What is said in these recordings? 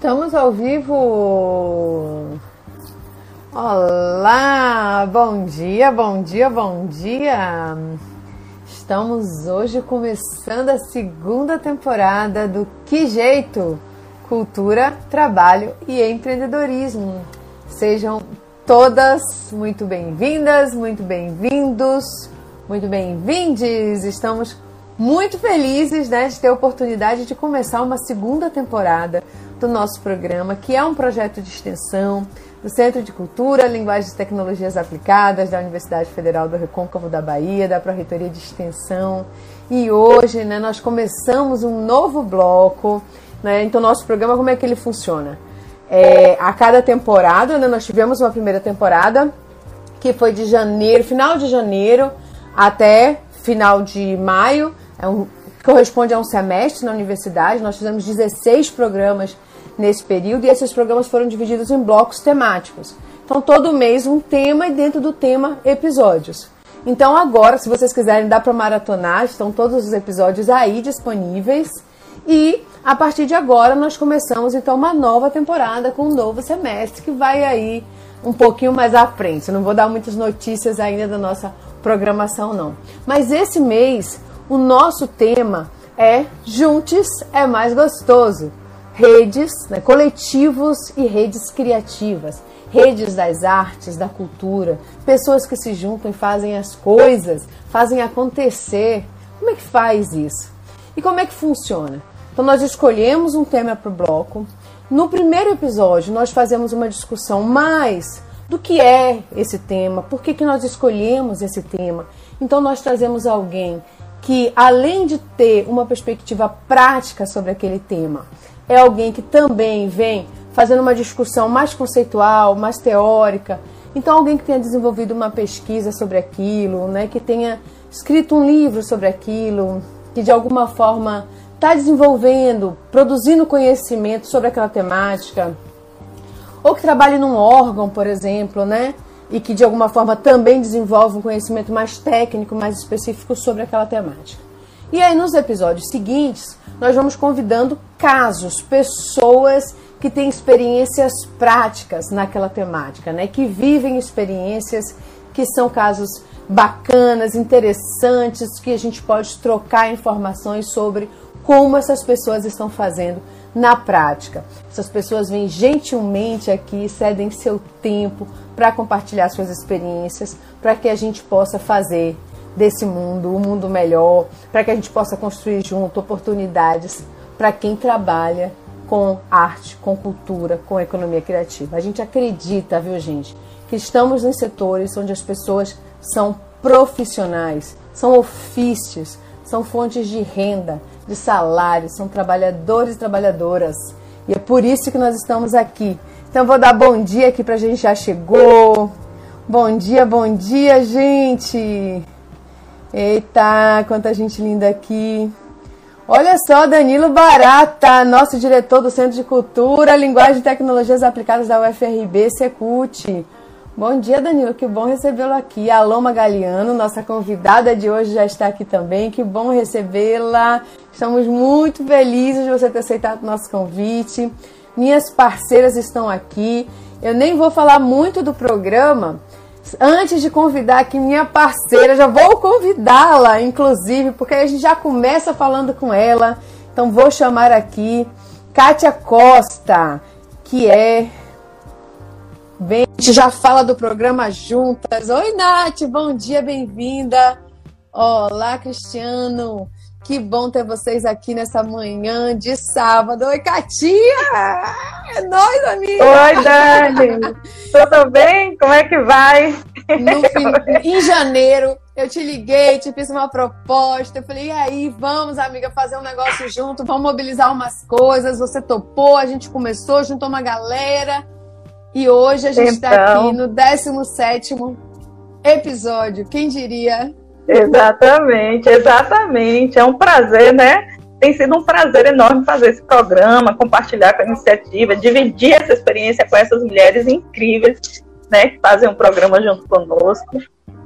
Estamos ao vivo. Olá, bom dia, bom dia, bom dia. Estamos hoje começando a segunda temporada do Que Jeito? Cultura, Trabalho e Empreendedorismo. Sejam todas muito bem-vindas, muito bem-vindos, muito bem-vindes. Estamos muito felizes né, de ter a oportunidade de começar uma segunda temporada do nosso programa, que é um projeto de extensão do Centro de Cultura, Linguagens e Tecnologias Aplicadas da Universidade Federal do Recôncavo da Bahia, da Pró-Reitoria de Extensão. E hoje né, nós começamos um novo bloco. Né? Então, nosso programa, como é que ele funciona? É, a cada temporada, né, nós tivemos uma primeira temporada que foi de janeiro, final de janeiro até final de maio, é um, corresponde a um semestre na universidade. Nós fizemos 16 programas nesse período e esses programas foram divididos em blocos temáticos. Então, todo mês um tema e dentro do tema episódios. Então, agora, se vocês quiserem dar para maratonar, estão todos os episódios aí disponíveis. E a partir de agora, nós começamos então uma nova temporada com um novo semestre que vai aí um pouquinho mais à frente. Eu não vou dar muitas notícias ainda da nossa programação, não. Mas esse mês, o nosso tema é Juntes é mais gostoso redes, né, coletivos e redes criativas, redes das artes, da cultura, pessoas que se juntam e fazem as coisas, fazem acontecer. Como é que faz isso? E como é que funciona? Então nós escolhemos um tema para o bloco. No primeiro episódio nós fazemos uma discussão mais do que é esse tema, por que, que nós escolhemos esse tema. Então nós trazemos alguém que, além de ter uma perspectiva prática sobre aquele tema, é alguém que também vem fazendo uma discussão mais conceitual, mais teórica. Então, alguém que tenha desenvolvido uma pesquisa sobre aquilo, né, que tenha escrito um livro sobre aquilo, que de alguma forma está desenvolvendo, produzindo conhecimento sobre aquela temática, ou que trabalhe num órgão, por exemplo, né, e que de alguma forma também desenvolve um conhecimento mais técnico, mais específico sobre aquela temática. E aí, nos episódios seguintes, nós vamos convidando casos, pessoas que têm experiências práticas naquela temática, né? Que vivem experiências que são casos bacanas, interessantes, que a gente pode trocar informações sobre como essas pessoas estão fazendo na prática. Essas pessoas vêm gentilmente aqui, cedem seu tempo para compartilhar suas experiências, para que a gente possa fazer desse mundo, um mundo melhor, para que a gente possa construir junto oportunidades para quem trabalha com arte, com cultura, com economia criativa. A gente acredita, viu, gente, que estamos em setores onde as pessoas são profissionais, são ofícios, são fontes de renda, de salário, são trabalhadores e trabalhadoras. E é por isso que nós estamos aqui. Então, vou dar bom dia aqui para a gente já chegou. Bom dia, bom dia, gente. Eita, quanta gente linda aqui. Olha só, Danilo Barata, nosso diretor do Centro de Cultura, Linguagem e Tecnologias Aplicadas da UFRB, Secult. Bom dia, Danilo, que bom recebê-lo aqui. A Loma Galiano, nossa convidada de hoje, já está aqui também. Que bom recebê-la. Estamos muito felizes de você ter aceitado o nosso convite. Minhas parceiras estão aqui. Eu nem vou falar muito do programa, Antes de convidar aqui minha parceira, já vou convidá-la, inclusive, porque a gente já começa falando com ela. Então vou chamar aqui Kátia Costa, que é. Bem, a gente já fala do programa juntas. Oi, Nath, bom dia, bem-vinda. Olá, Cristiano. Que bom ter vocês aqui nessa manhã de sábado. Oi, Katia! É nóis, amiga! Oi, Dani! Tudo bem? Como é que vai? Fim, em janeiro, eu te liguei, te fiz uma proposta. Eu falei, e aí, vamos, amiga, fazer um negócio junto, vamos mobilizar umas coisas. Você topou, a gente começou, juntou uma galera. E hoje a gente está então... aqui no 17 episódio. Quem diria? Exatamente, exatamente. É um prazer, né? Tem sido um prazer enorme fazer esse programa, compartilhar com a iniciativa, dividir essa experiência com essas mulheres incríveis, né, que fazem um programa junto conosco.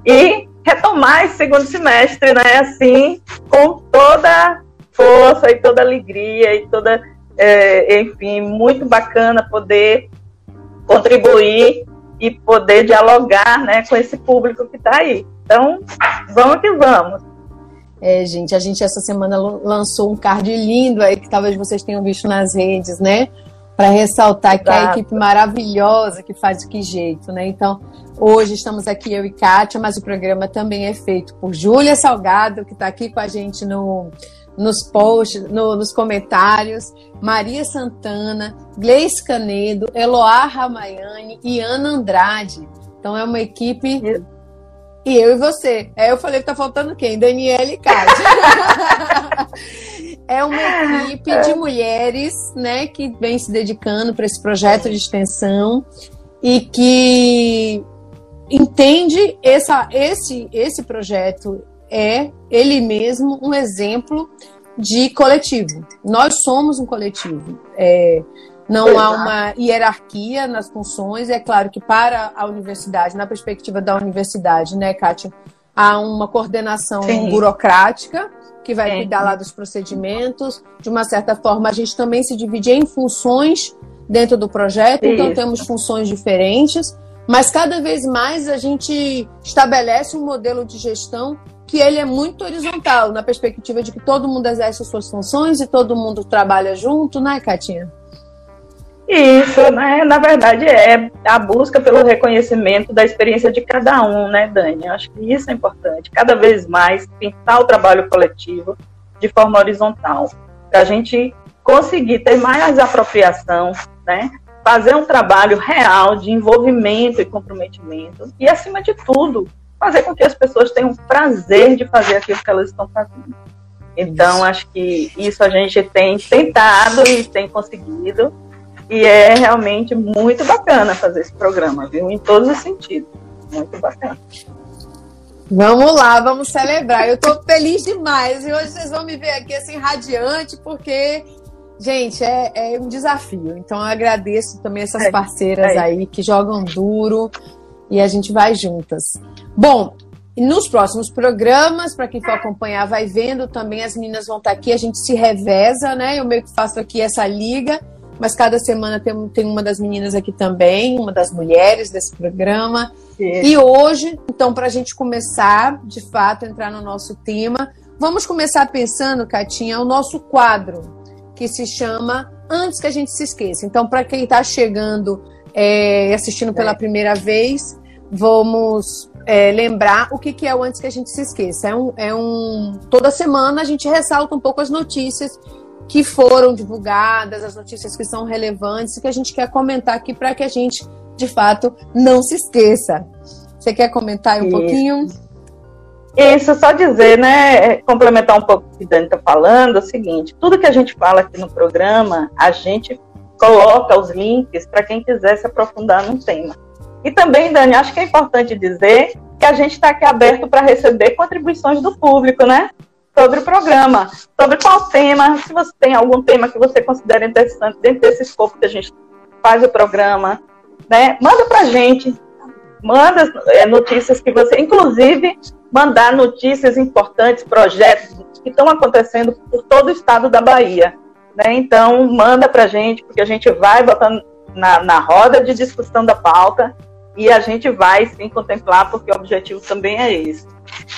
E retomar esse segundo semestre, né, assim, com toda força e toda alegria e toda é, enfim, muito bacana poder contribuir e poder dialogar né, com esse público que está aí. Então, vamos que vamos. É, gente, a gente essa semana lançou um card lindo aí que talvez vocês tenham visto nas redes, né? Para ressaltar que é a equipe maravilhosa que faz o que jeito, né? Então, hoje estamos aqui eu e Kátia, mas o programa também é feito por Júlia Salgado, que está aqui com a gente no, nos posts, no, nos comentários, Maria Santana, Gleice Canedo, Eloá Ramayane e Ana Andrade. Então é uma equipe. E eu e você. Aí eu falei que tá faltando quem? Daniela e Cátia. é uma equipe de mulheres, né, que vem se dedicando para esse projeto de extensão e que entende essa, esse, esse projeto é ele mesmo um exemplo de coletivo. Nós somos um coletivo. É, não há uma hierarquia nas funções. É claro que para a universidade, na perspectiva da universidade, né, Kátia, há uma coordenação Sim. burocrática que vai cuidar lá dos procedimentos. De uma certa forma, a gente também se divide em funções dentro do projeto, então Isso. então temos funções diferentes, mas cada vez mais a gente estabelece um modelo de gestão que ele é muito horizontal, na perspectiva de que todo mundo exerce as suas funções e todo mundo trabalha junto, né, Catinha? Isso, né? Na verdade, é a busca pelo reconhecimento da experiência de cada um, né, Dani? Eu acho que isso é importante. Cada vez mais pensar o trabalho coletivo de forma horizontal, para a gente conseguir ter mais apropriação, né? Fazer um trabalho real de envolvimento e comprometimento e, acima de tudo, fazer com que as pessoas tenham prazer de fazer aquilo que elas estão fazendo. Então, isso. acho que isso a gente tem tentado e tem conseguido. E é realmente muito bacana fazer esse programa, viu? Em todos os sentidos. Muito bacana. Vamos lá, vamos celebrar. Eu estou feliz demais. E hoje vocês vão me ver aqui assim, radiante, porque, gente, é, é um desafio. Então eu agradeço também essas é, parceiras é. aí que jogam duro e a gente vai juntas. Bom, nos próximos programas, para quem for acompanhar, vai vendo também, as meninas vão estar tá aqui, a gente se reveza, né? Eu meio que faço aqui essa liga, mas cada semana tem, tem uma das meninas aqui também, uma das mulheres desse programa. Sim. E hoje, então, para a gente começar, de fato, entrar no nosso tema, vamos começar pensando, Catinha, o nosso quadro, que se chama Antes que a gente se esqueça. Então, para quem está chegando é, assistindo pela é. primeira vez, vamos é, lembrar o que, que é o antes que a gente se esqueça. É um, é um. Toda semana a gente ressalta um pouco as notícias que foram divulgadas, as notícias que são relevantes, que a gente quer comentar aqui para que a gente, de fato, não se esqueça. Você quer comentar um Isso. pouquinho? Isso, só dizer, né, complementar um pouco o que Dani está falando, é o seguinte, tudo que a gente fala aqui no programa, a gente coloca os links para quem quiser se aprofundar no tema. E também, Dani, acho que é importante dizer que a gente está aqui aberto para receber contribuições do público, né? Sobre o programa, sobre qual tema, se você tem algum tema que você considera interessante dentro desse escopo que a gente faz o programa, né? Manda para a gente, manda é, notícias que você, inclusive, mandar notícias importantes, projetos que estão acontecendo por todo o estado da Bahia. Né? Então, manda para a gente, porque a gente vai botando na, na roda de discussão da pauta e a gente vai sim contemplar, porque o objetivo também é esse.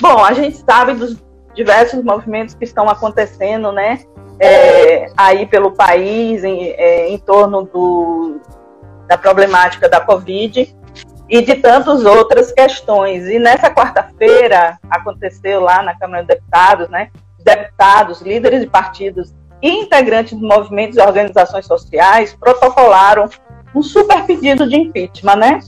Bom, a gente sabe dos diversos movimentos que estão acontecendo, né, é, aí pelo país, em, é, em torno do, da problemática da Covid e de tantas outras questões. E nessa quarta-feira aconteceu lá na Câmara de Deputados, né, deputados, líderes de partidos e integrantes de movimentos e organizações sociais protocolaram um super pedido de impeachment, né?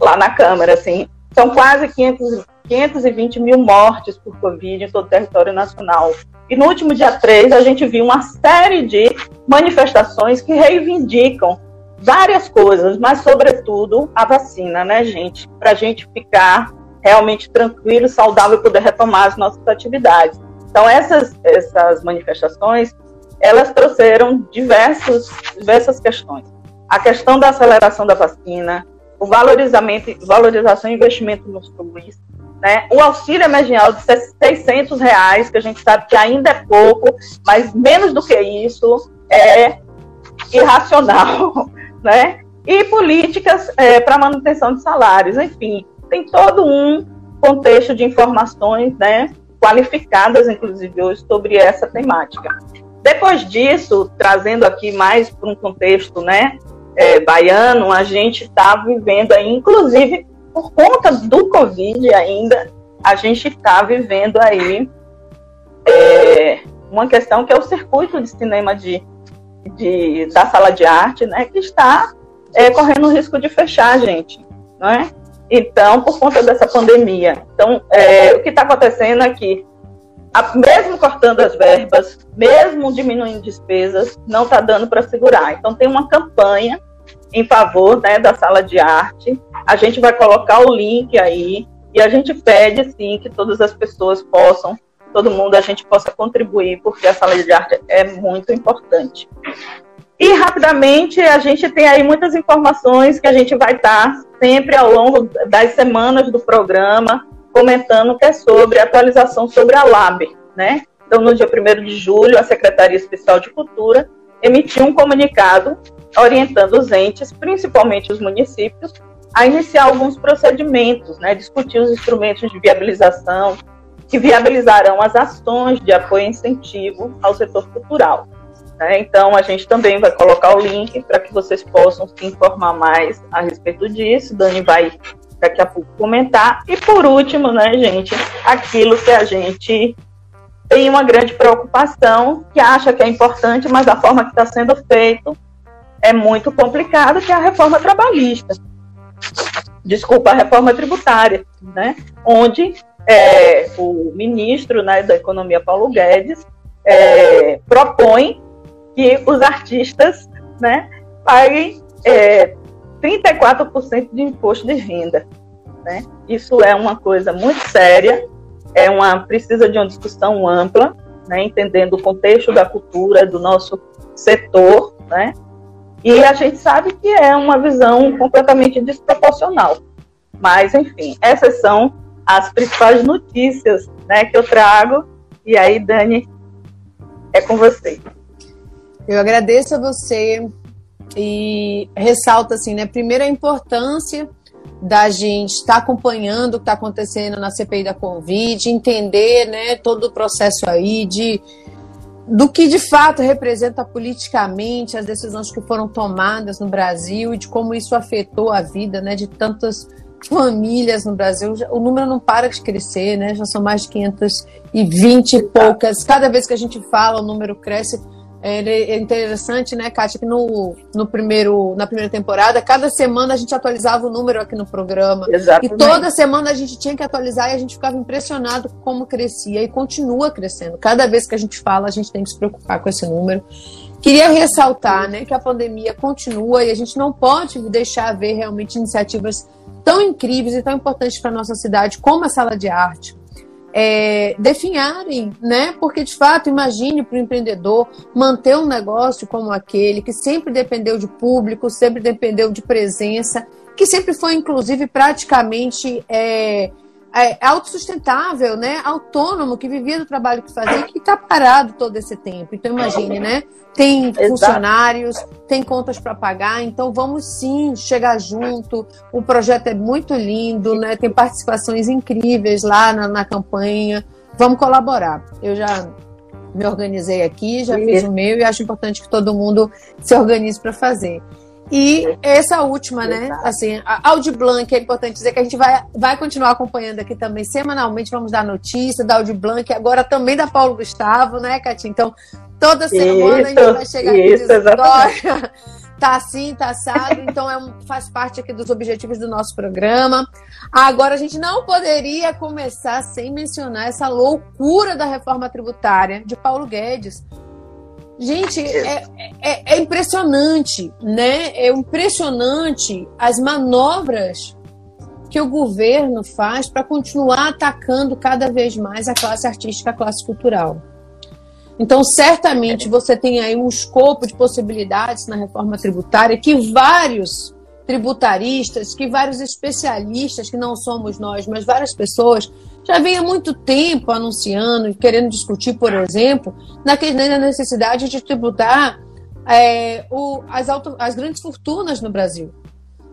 lá na Câmara, assim. São quase 500, 520 mil mortes por Covid em todo o território nacional. E no último dia 3, a gente viu uma série de manifestações que reivindicam várias coisas, mas, sobretudo, a vacina, né, gente? Para a gente ficar realmente tranquilo, saudável e poder retomar as nossas atividades. Então, essas, essas manifestações, elas trouxeram diversos, diversas questões. A questão da aceleração da vacina, o valorizamento, valorização e investimento no SUS, né? o auxílio emergencial de 600 reais, que a gente sabe que ainda é pouco, mas menos do que isso, é irracional, né? E políticas é, para manutenção de salários, enfim, tem todo um contexto de informações, né, qualificadas, inclusive hoje, sobre essa temática. Depois disso, trazendo aqui mais para um contexto, né, é, baiano, a gente está vivendo aí, inclusive por conta do Covid ainda, a gente está vivendo aí é, uma questão que é o circuito de cinema de, de, da sala de arte, né, que está é, correndo o risco de fechar, gente, não é? Então, por conta dessa pandemia. Então, é, o que está acontecendo é que, a, mesmo cortando as verbas, mesmo diminuindo despesas, não está dando para segurar. Então, tem uma campanha em favor né, da sala de arte. A gente vai colocar o link aí e a gente pede, sim, que todas as pessoas possam todo mundo a gente possa contribuir, porque a sala de arte é muito importante. E rapidamente a gente tem aí muitas informações que a gente vai estar sempre ao longo das semanas do programa comentando que é sobre atualização sobre a LAB, né? Então, no dia 1 de julho, a Secretaria Especial de Cultura emitiu um comunicado orientando os entes, principalmente os municípios, a iniciar alguns procedimentos, né? Discutir os instrumentos de viabilização, que viabilizarão as ações de apoio e incentivo ao setor cultural. Né? Então, a gente também vai colocar o link para que vocês possam se informar mais a respeito disso. Dani vai daqui a pouco comentar. E por último, né, gente, aquilo que a gente tem uma grande preocupação, que acha que é importante, mas a forma que está sendo feito é muito complicado, que é a reforma trabalhista. Desculpa, a reforma tributária, né? Onde é, o ministro né, da Economia, Paulo Guedes, é, propõe que os artistas né, paguem é, 34% de imposto de renda. Né? Isso é uma coisa muito séria, é uma precisa de uma discussão ampla, né, entendendo o contexto da cultura, do nosso setor, né? E a gente sabe que é uma visão completamente desproporcional. Mas, enfim, essas são as principais notícias né, que eu trago. E aí, Dani, é com você. Eu agradeço a você e ressalto assim, né? Primeiro a importância da gente estar acompanhando o que está acontecendo na CPI da Covid, entender, né, todo o processo aí de do que de fato representa politicamente as decisões que foram tomadas no Brasil e de como isso afetou a vida, né, de tantas famílias no Brasil, o número não para de crescer, né? Já são mais de 520 e poucas. Cada vez que a gente fala, o número cresce. É, é interessante, né, Kátia, que no, no primeiro, na primeira temporada, cada semana a gente atualizava o número aqui no programa. Exatamente. E toda semana a gente tinha que atualizar e a gente ficava impressionado com como crescia e continua crescendo. Cada vez que a gente fala, a gente tem que se preocupar com esse número. Queria ressaltar né, que a pandemia continua e a gente não pode deixar ver realmente iniciativas tão incríveis e tão importantes para a nossa cidade como a sala de arte. É, definharem, né? Porque de fato, imagine para o empreendedor manter um negócio como aquele, que sempre dependeu de público, sempre dependeu de presença, que sempre foi, inclusive, praticamente é, é, autossustentável, né? Autônomo, que vivia do trabalho que fazia e que está parado todo esse tempo. Então, imagine, né? tem funcionários, tem contas para pagar, então vamos sim chegar junto. O projeto é muito lindo, né? Tem participações incríveis lá na, na campanha. Vamos colaborar. Eu já me organizei aqui, já fiz o meu e acho importante que todo mundo se organize para fazer. E essa última, né? Assim, Audi Blanc, é importante dizer que a gente vai, vai continuar acompanhando aqui também semanalmente. Vamos dar notícia da Audi Blanc, agora também da Paulo Gustavo, né, Katia? Então, toda semana isso, a gente vai chegar aqui isso, história. Tá assim, tá assado, então é um, faz parte aqui dos objetivos do nosso programa. Agora, a gente não poderia começar sem mencionar essa loucura da reforma tributária de Paulo Guedes, Gente, é, é, é, impressionante, né? É impressionante as manobras que o governo faz para continuar atacando cada vez mais a classe artística, a classe cultural. Então, certamente você tem aí um escopo de possibilidades na reforma tributária que vários tributaristas, que vários especialistas, que não somos nós, mas várias pessoas, já vem há muito tempo anunciando e querendo discutir, por exemplo, na necessidade de tributar é, o, as, auto, as grandes fortunas no Brasil.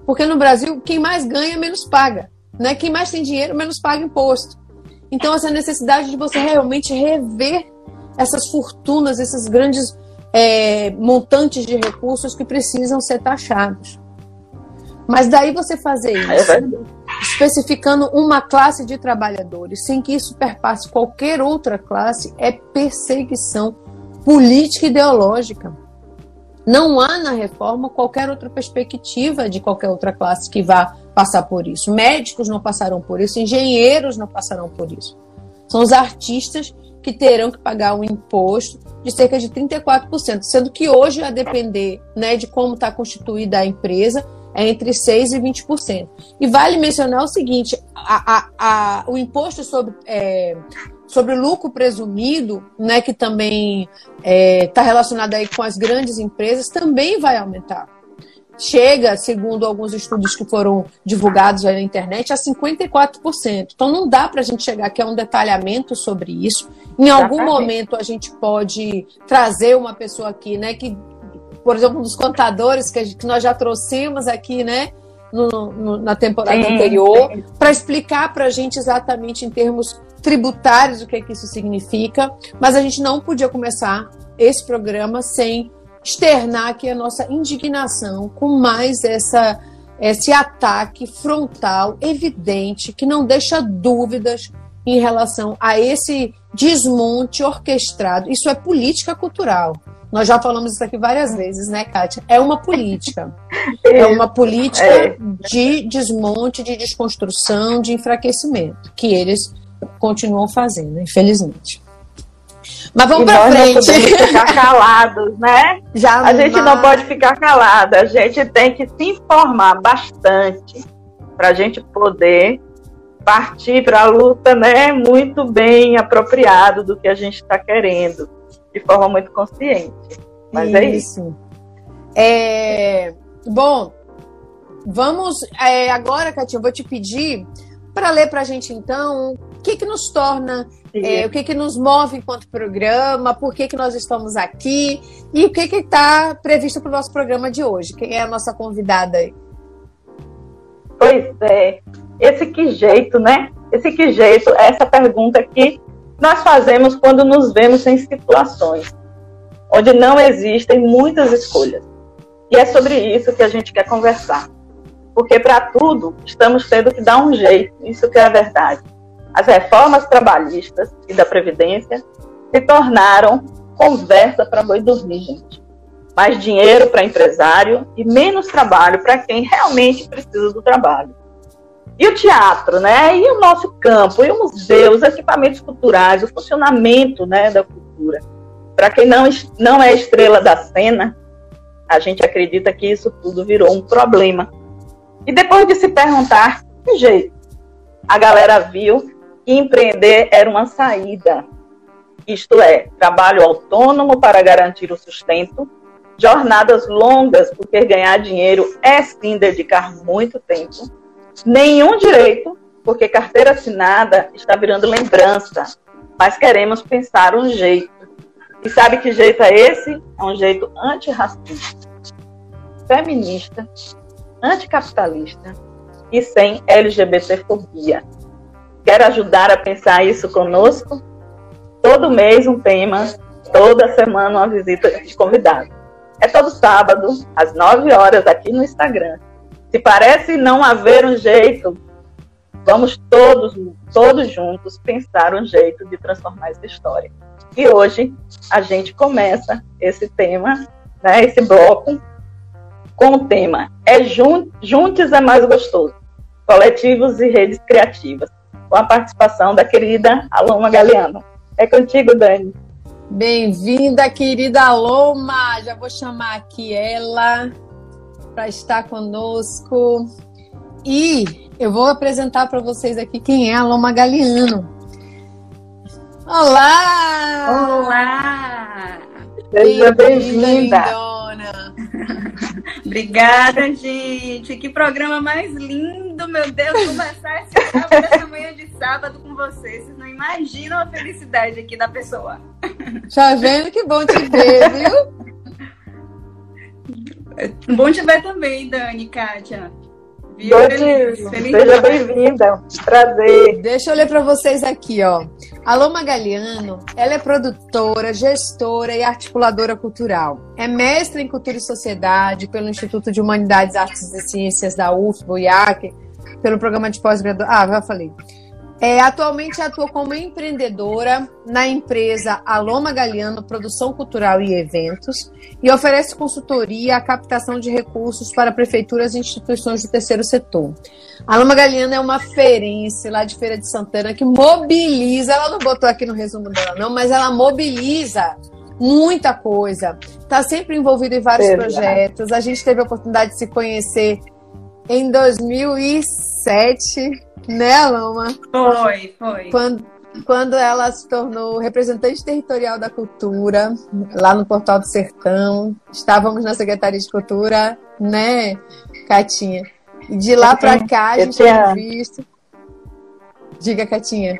Porque no Brasil, quem mais ganha, menos paga. Né? Quem mais tem dinheiro, menos paga imposto. Então, essa necessidade de você realmente rever essas fortunas, esses grandes é, montantes de recursos que precisam ser taxados. Mas daí você fazer é isso, é especificando uma classe de trabalhadores, sem que isso perpasse qualquer outra classe, é perseguição política e ideológica. Não há na reforma qualquer outra perspectiva de qualquer outra classe que vá passar por isso. Médicos não passarão por isso, engenheiros não passarão por isso. São os artistas que terão que pagar um imposto de cerca de 34%, sendo que hoje, a depender né, de como está constituída a empresa, é entre 6% e 20%. E vale mencionar o seguinte: a, a, a, o imposto sobre, é, sobre lucro presumido, né, que também está é, tá relacionado aí com as grandes empresas, também vai aumentar. Chega, segundo alguns estudos que foram divulgados aí na internet, a 54%. Então não dá para a gente chegar aqui a um detalhamento sobre isso. Em algum momento a gente pode trazer uma pessoa aqui, né, que por exemplo, um dos contadores que, que nós já trouxemos aqui, né? No, no, na temporada sim, anterior, para explicar para a gente exatamente em termos tributários o que, é que isso significa, mas a gente não podia começar esse programa sem externar aqui a nossa indignação com mais essa, esse ataque frontal, evidente, que não deixa dúvidas em relação a esse desmonte orquestrado. Isso é política cultural. Nós já falamos isso aqui várias vezes, né, Kátia? É uma política. É uma política é. de desmonte, de desconstrução, de enfraquecimento, que eles continuam fazendo, infelizmente. Mas vamos para frente. Não podemos ficar calados, né? Jamais. A gente não pode ficar calada, a gente tem que se informar bastante para a gente poder partir para a luta, né? Muito bem apropriado do que a gente está querendo de forma muito consciente. Mas é isso. é isso. É, bom, vamos é, agora, Katia, eu vou te pedir para ler para a gente então o que, que nos torna, é, o que, que nos move enquanto programa, por que, que nós estamos aqui e o que está previsto para o nosso programa de hoje. Quem é a nossa convidada aí? Pois é, esse que jeito, né? Esse que jeito, essa pergunta que nós fazemos quando nos vemos em situações onde não existem muitas escolhas. E é sobre isso que a gente quer conversar. Porque para tudo estamos tendo que dar um jeito, isso que é a verdade. As reformas trabalhistas e da Previdência se tornaram conversa para boi dormir, gente. Mais dinheiro para empresário e menos trabalho para quem realmente precisa do trabalho. E o teatro, né? E o nosso campo, e o museu, os equipamentos culturais, o funcionamento né, da cultura. Para quem não, não é estrela da cena, a gente acredita que isso tudo virou um problema. E depois de se perguntar, que jeito? A galera viu que empreender era uma saída. Isto é, trabalho autônomo para garantir o sustento, jornadas longas, porque ganhar dinheiro é sim dedicar muito tempo nenhum direito, porque carteira assinada está virando lembrança, mas queremos pensar um jeito. E sabe que jeito é esse? É um jeito antirracista, feminista, anticapitalista e sem LGBTfobia. Quer ajudar a pensar isso conosco? Todo mês um tema, toda semana uma visita de convidado. É todo sábado, às 9 horas, aqui no Instagram. Se parece não haver um jeito, vamos todos, todos juntos pensar um jeito de transformar essa história. E hoje a gente começa esse tema, né, esse bloco, com o tema É Juntos é Mais Gostoso, Coletivos e Redes Criativas, com a participação da querida Aloma Galeano. É contigo, Dani. Bem-vinda, querida Aloma. Já vou chamar aqui ela para estar conosco. E eu vou apresentar para vocês aqui quem é a Loma Galeano. Olá! Olá! Seja bem-vinda! Obrigada, gente! Que programa mais lindo, meu Deus! Começar esse sábado, essa manhã de sábado com vocês. Vocês não imaginam a felicidade aqui da pessoa. Já vendo que bom te ver, viu? É bom te ver também, Dani, Kátia. Seja bem-vinda. Prazer. Deixa eu ler para vocês aqui, ó. A Loma Galiano, ela é produtora, gestora e articuladora cultural. É mestre em Cultura e Sociedade pelo Instituto de Humanidades, Artes e Ciências da UFBA, IAC, pelo programa de pós-graduação. Ah, já falei. É, atualmente atua como empreendedora na empresa Aloma Galiano Produção Cultural e Eventos e oferece consultoria à captação de recursos para prefeituras e instituições do terceiro setor. A Aloma Galiano é uma feirense lá de Feira de Santana que mobiliza, ela não botou aqui no resumo dela não, mas ela mobiliza muita coisa. Está sempre envolvida em vários Verdade. projetos. A gente teve a oportunidade de se conhecer em 2007 né, Aloma? Foi, foi. Quando, quando ela se tornou representante territorial da cultura, lá no Portal do Sertão. Estávamos na Secretaria de Cultura, né, Catinha? E de lá para cá a gente tem visto. Diga, Catinha.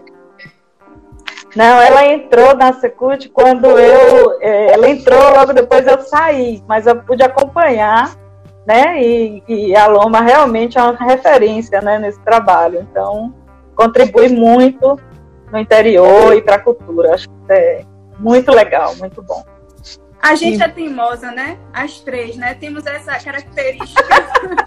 Não, ela entrou na Secult quando eu. É, ela entrou, logo depois eu saí, mas eu pude acompanhar né? E, e, a Loma realmente é uma referência né, nesse trabalho. Então, contribui muito no interior e para a cultura. Acho que é muito legal, muito bom. A gente Sim. é teimosa, né? As três, né? Temos essa característica.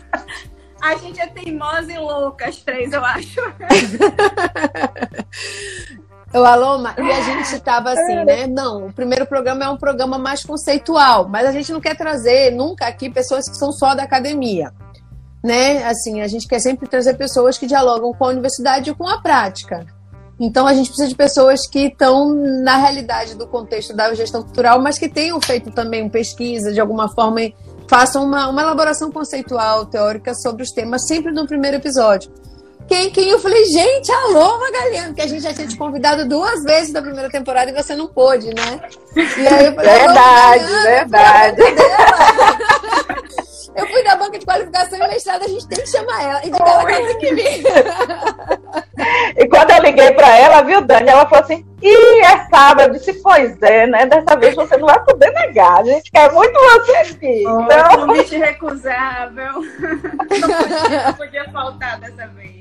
a gente é teimosa e louca, as três, eu acho. O Aloma, e a gente estava assim, né? Não, o primeiro programa é um programa mais conceitual, mas a gente não quer trazer nunca aqui pessoas que são só da academia. Né? Assim, a gente quer sempre trazer pessoas que dialogam com a universidade e com a prática. Então a gente precisa de pessoas que estão na realidade do contexto da gestão cultural, mas que tenham feito também pesquisa de alguma forma façam uma, uma elaboração conceitual, teórica sobre os temas, sempre no primeiro episódio quem, quem? Eu falei, gente, alô, Magaliano, que a gente já tinha te convidado duas vezes na primeira temporada e você não pôde, né? E aí eu falei, verdade, verdade. Eu fui da banca de qualificação e mestrado, a gente tem que chamar ela. E diga ela que que vir. E quando eu liguei para ela, viu, Dani? Ela falou assim: e é sábado. Eu disse: pois é, né? Dessa vez você não vai poder negar. A gente quer muito você aqui. Oh, então... Convite recusável. Não podia, não podia faltar dessa vez.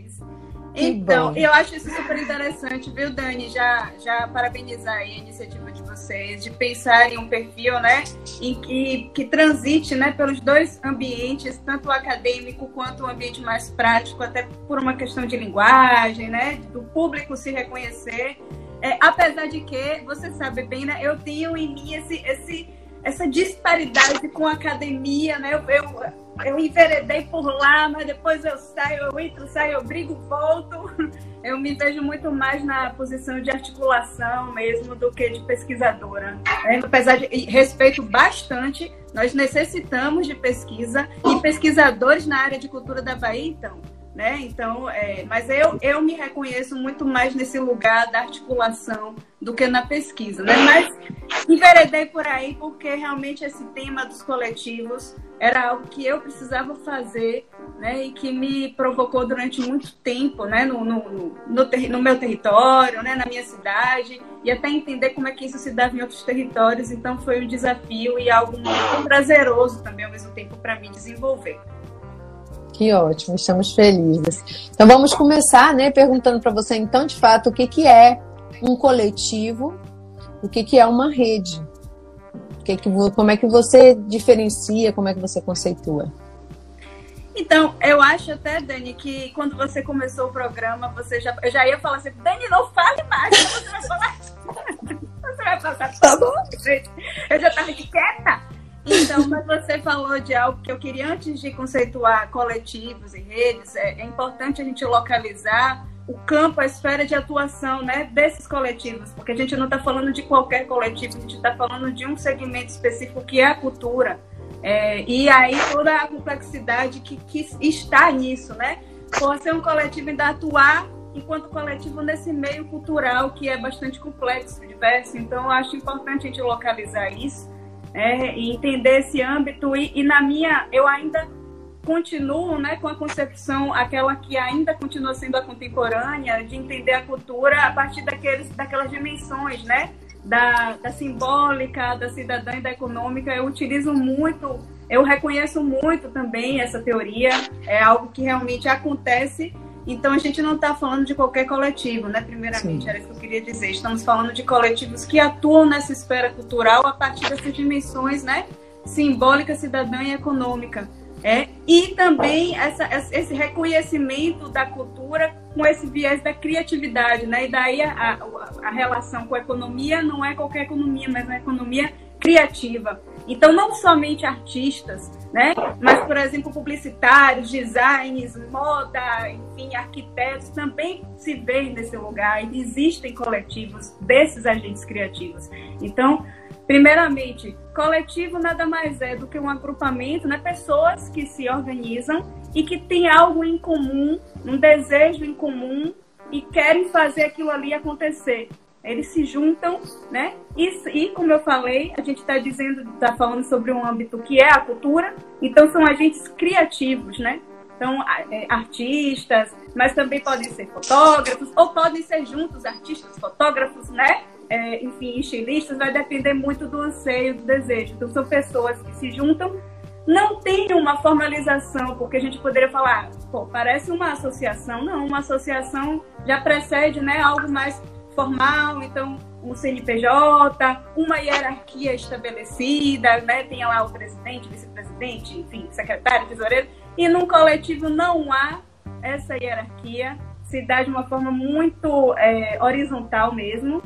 Então, eu acho isso super interessante, viu, Dani? Já, já parabenizar a iniciativa de vocês, de pensar em um perfil, né, em que, que transite, né, pelos dois ambientes, tanto o acadêmico quanto o ambiente mais prático, até por uma questão de linguagem, né, do público se reconhecer. É, apesar de que, você sabe bem, né, eu tenho em mim esse, esse, essa disparidade com a academia, né, eu, eu eu enveredei por lá, mas depois eu saio, eu entro, saio, eu brigo, volto. Eu me vejo muito mais na posição de articulação mesmo do que de pesquisadora. É, apesar de respeito bastante, nós necessitamos de pesquisa e pesquisadores na área de cultura da Bahia, então né? Então, é, mas eu, eu me reconheço muito mais nesse lugar da articulação do que na pesquisa, né? Mas enveredei por aí porque realmente esse tema dos coletivos era algo que eu precisava fazer, né? E que me provocou durante muito tempo, né? No, no, no, no, meu território, né? Na minha cidade e até entender como é que isso se dava em outros territórios. Então, foi um desafio e algo muito prazeroso também ao mesmo tempo para mim desenvolver. Que ótimo, estamos felizes. Então vamos começar, né, perguntando para você então, de fato, o que, que é um coletivo, o que, que é uma rede, o que que, como é que você diferencia, como é que você conceitua? Então, eu acho até, Dani, que quando você começou o programa, você já, eu já ia falar assim, Dani, não fale você falou de algo que eu queria, antes de conceituar coletivos e redes, é, é, importante a gente localizar o campo, a esfera de atuação né, desses coletivos, porque a gente não está falando de qualquer coletivo, a gente está falando de um segmento específico que é a cultura. É, e aí toda a complexidade que, que está nisso, né? Por ser um coletivo ainda atuar enquanto coletivo nesse meio cultural que é bastante complexo, diverso. Então, eu acho importante a gente localizar isso é, e entender esse âmbito. E, e, na minha, eu ainda continuo né, com a concepção, aquela que ainda continua sendo a contemporânea, de entender a cultura a partir daqueles, daquelas dimensões, né? Da, da simbólica, da cidadã e da econômica. Eu utilizo muito eu reconheço muito também essa teoria, é algo que realmente acontece. Então a gente não está falando de qualquer coletivo, né? Primeiramente, Sim. era isso que eu queria dizer. Estamos falando de coletivos que atuam nessa esfera cultural a partir dessas dimensões, né? Simbólica, cidadã e econômica. É, e também essa, esse reconhecimento da cultura com esse viés da criatividade, né? E daí a, a, a relação com a economia não é qualquer economia, mas uma economia criativa. Então, não somente artistas, né? Mas, por exemplo, publicitários, designers, moda, enfim, arquitetos também se veem nesse lugar. E existem coletivos desses agentes criativos. Então, Primeiramente, coletivo nada mais é do que um agrupamento, né? pessoas que se organizam e que têm algo em comum, um desejo em comum e querem fazer aquilo ali acontecer. Eles se juntam, né? E, e como eu falei, a gente está dizendo, está falando sobre um âmbito que é a cultura, então são agentes criativos, né? Então, é, artistas, mas também podem ser fotógrafos, ou podem ser juntos artistas, fotógrafos, né? é, enfim, estilistas, vai depender muito do anseio, do desejo. Então, são pessoas que se juntam, não tem uma formalização, porque a gente poderia falar, pô, parece uma associação. Não, uma associação já precede né, algo mais formal, então um CNPJ, uma hierarquia estabelecida, né? Tem lá o presidente, vice-presidente, enfim, secretário, tesoureiro, e num coletivo não há essa hierarquia, se dá de uma forma muito é, horizontal mesmo,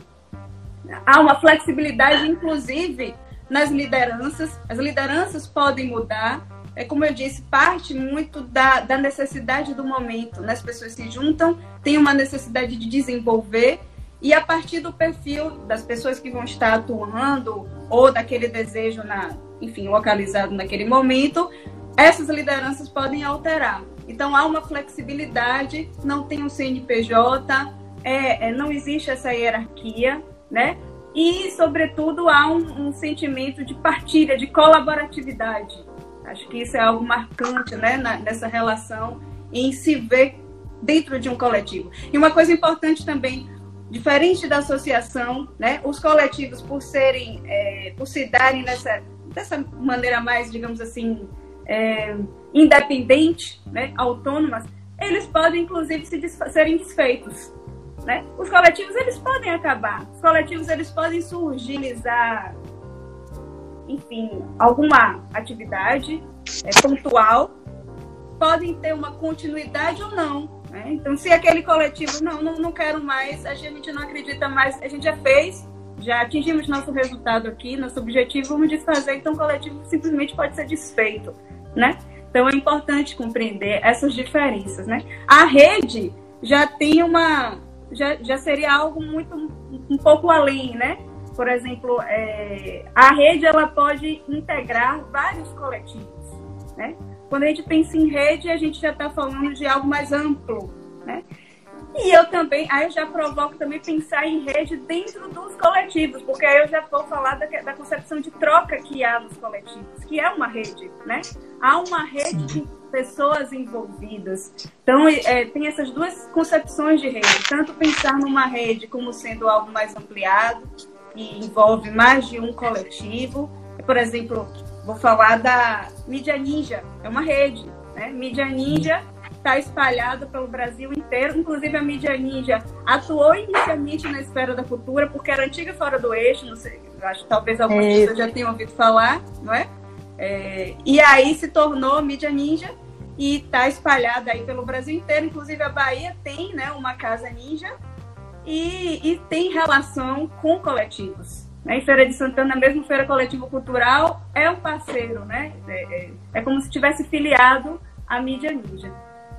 há uma flexibilidade, inclusive, nas lideranças. As lideranças podem mudar. É como eu disse, parte muito da, da necessidade do momento. Né? As pessoas se juntam, têm uma necessidade de desenvolver, e a partir do perfil das pessoas que vão estar atuando, ou daquele desejo, na, enfim, localizado naquele momento, essas lideranças podem alterar. Então há uma flexibilidade, não tem um CNPJ, é, é, não existe essa hierarquia, né? E, sobretudo, há um, um, sentimento de partilha, de colaboratividade. Acho que isso é algo marcante né, na, nessa relação em se ver dentro de um coletivo. E uma coisa importante também, diferente da associação, né, os coletivos, por serem, é, por se darem nessa, dessa maneira mais, digamos assim, é, independente, né, autônomas, eles podem, inclusive, se desfa serem desfeitos. Né? Os coletivos eles podem acabar, os coletivos eles podem surgilizar, enfim, alguma atividade é, pontual, podem ter uma continuidade ou não. Né? Então, se aquele coletivo, não, não, não quero mais, a gente não acredita mais, a gente já fez, já atingimos nosso resultado aqui, nosso objetivo, vamos desfazer, então o coletivo simplesmente pode ser desfeito, né? Então é importante compreender essas diferenças, né? A rede já tem uma, já, já seria algo muito um pouco além, né? Por exemplo, é, a rede ela pode integrar vários coletivos, né? Quando a gente pensa em rede, a gente já está falando de algo mais amplo, né? E eu também, aí eu já provoco também pensar em rede dentro dos coletivos, porque aí eu já vou falar da, da concepção de troca que há nos coletivos, que é uma rede, né? Há uma rede de pessoas envolvidas. Então, é, tem essas duas concepções de rede, tanto pensar numa rede como sendo algo mais ampliado, que envolve mais de um coletivo. Por exemplo, vou falar da Mídia Ninja, é uma rede. Né? Mídia Ninja está espalhada pelo Brasil inteiro, inclusive a Mídia Ninja atuou inicialmente na esfera da cultura, porque era antiga fora do eixo, não sei, acho que talvez algumas é. pessoas já tenham ouvido falar, não é? É, e aí se tornou mídia ninja e está espalhada aí pelo Brasil inteiro. Inclusive a Bahia tem né, uma casa ninja e, e tem relação com coletivos. Né? Em Feira de Santana, mesmo Feira Coletivo Cultural, é um parceiro, né? É, é, é como se tivesse filiado à mídia ninja.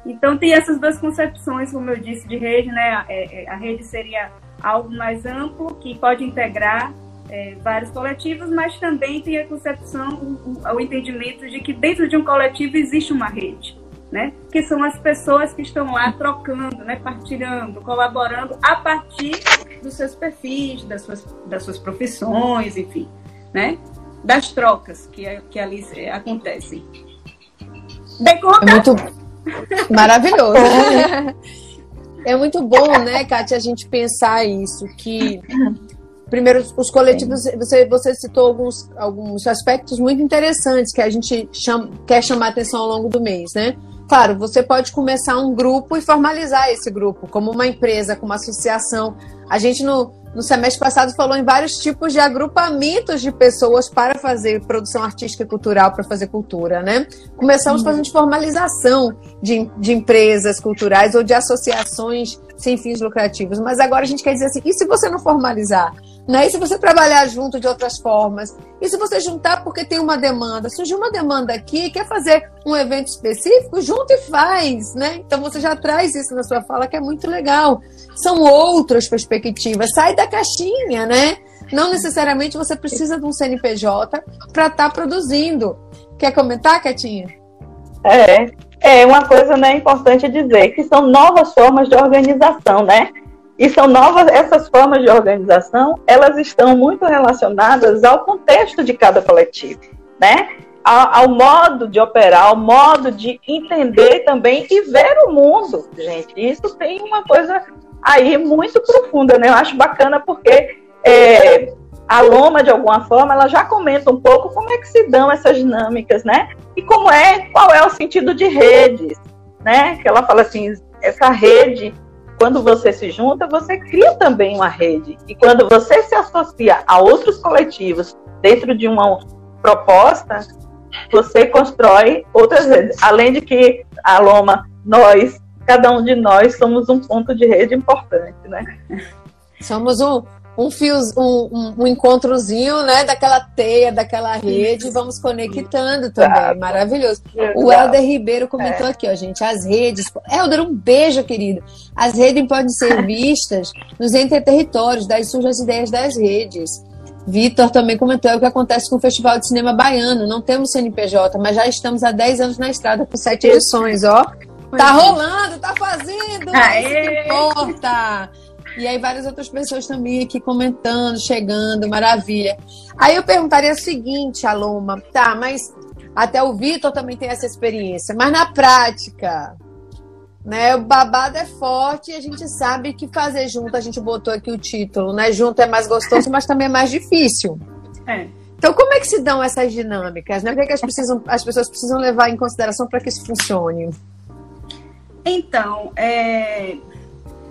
Então tem essas duas concepções, como eu disse, de rede, né? É, é, a rede seria algo mais amplo que pode integrar é, vários coletivos, mas também tem a concepção, o, o, o, entendimento de que dentro de um coletivo existe uma rede, né? Que são as pessoas que estão lá trocando, né? Partilhando, colaborando a partir dos seus perfis, das suas, das suas profissões, enfim, né? Das trocas que, que ali é, acontecem. É muito maravilhoso. é muito bom, né, Kátia, a gente pensar isso, que Primeiro, os coletivos, você, você citou alguns, alguns aspectos muito interessantes que a gente chama, quer chamar atenção ao longo do mês, né? Claro, você pode começar um grupo e formalizar esse grupo, como uma empresa, como uma associação. A gente, no, no semestre passado, falou em vários tipos de agrupamentos de pessoas para fazer produção artística e cultural, para fazer cultura, né? Começamos fazendo formalização de, de empresas culturais ou de associações sem fins lucrativos. Mas agora a gente quer dizer assim: e se você não formalizar? Né? E se você trabalhar junto de outras formas? E se você juntar porque tem uma demanda? Surgiu uma demanda aqui, quer fazer um evento específico? Junta e faz, né? Então você já traz isso na sua fala, que é muito legal. São outras perspectivas. Sai da caixinha, né? Não necessariamente você precisa de um CNPJ para estar tá produzindo. Quer comentar, Catinha? É, é uma coisa né, importante dizer que são novas formas de organização, né? E são novas, essas formas de organização, elas estão muito relacionadas ao contexto de cada coletivo, né? Ao, ao, modo de operar, ao modo de entender também e ver o mundo, gente. Isso tem uma coisa aí muito profunda, né? Eu acho bacana porque é, a Loma, de alguma forma, ela já comenta um pouco como é que se dão essas dinâmicas, né? E como é, qual é o sentido de redes, né? Que ela fala assim, essa rede quando você se junta, você cria também uma rede. E quando você se associa a outros coletivos dentro de uma proposta, você constrói outras redes. Além de que a Loma, nós, cada um de nós, somos um ponto de rede importante, né? Somos um, um fio, um, um, encontrozinho, né, daquela teia, daquela rede, vamos conectando também. Exato. Maravilhoso. Exato. O Helder Ribeiro comentou é. aqui, ó, gente, as redes. Helder, um beijo, querido. As redes podem ser vistas nos interterritórios, daí surgem as ideias das redes. Vitor também comentou o que acontece com o Festival de Cinema Baiano. Não temos CNPJ, mas já estamos há 10 anos na estrada com sete edições, ó. Tá rolando, tá fazendo! Aê! Isso que importa! E aí várias outras pessoas também aqui comentando, chegando, maravilha. Aí eu perguntaria o seguinte, Aloma, tá, mas até o Vitor também tem essa experiência, mas na prática, né, o babado é forte e a gente sabe que fazer junto, a gente botou aqui o título, né, junto é mais gostoso, mas também é mais difícil. É. Então, como é que se dão essas dinâmicas? Né? O que, é que as, precisam, as pessoas precisam levar em consideração para que isso funcione? Então, é,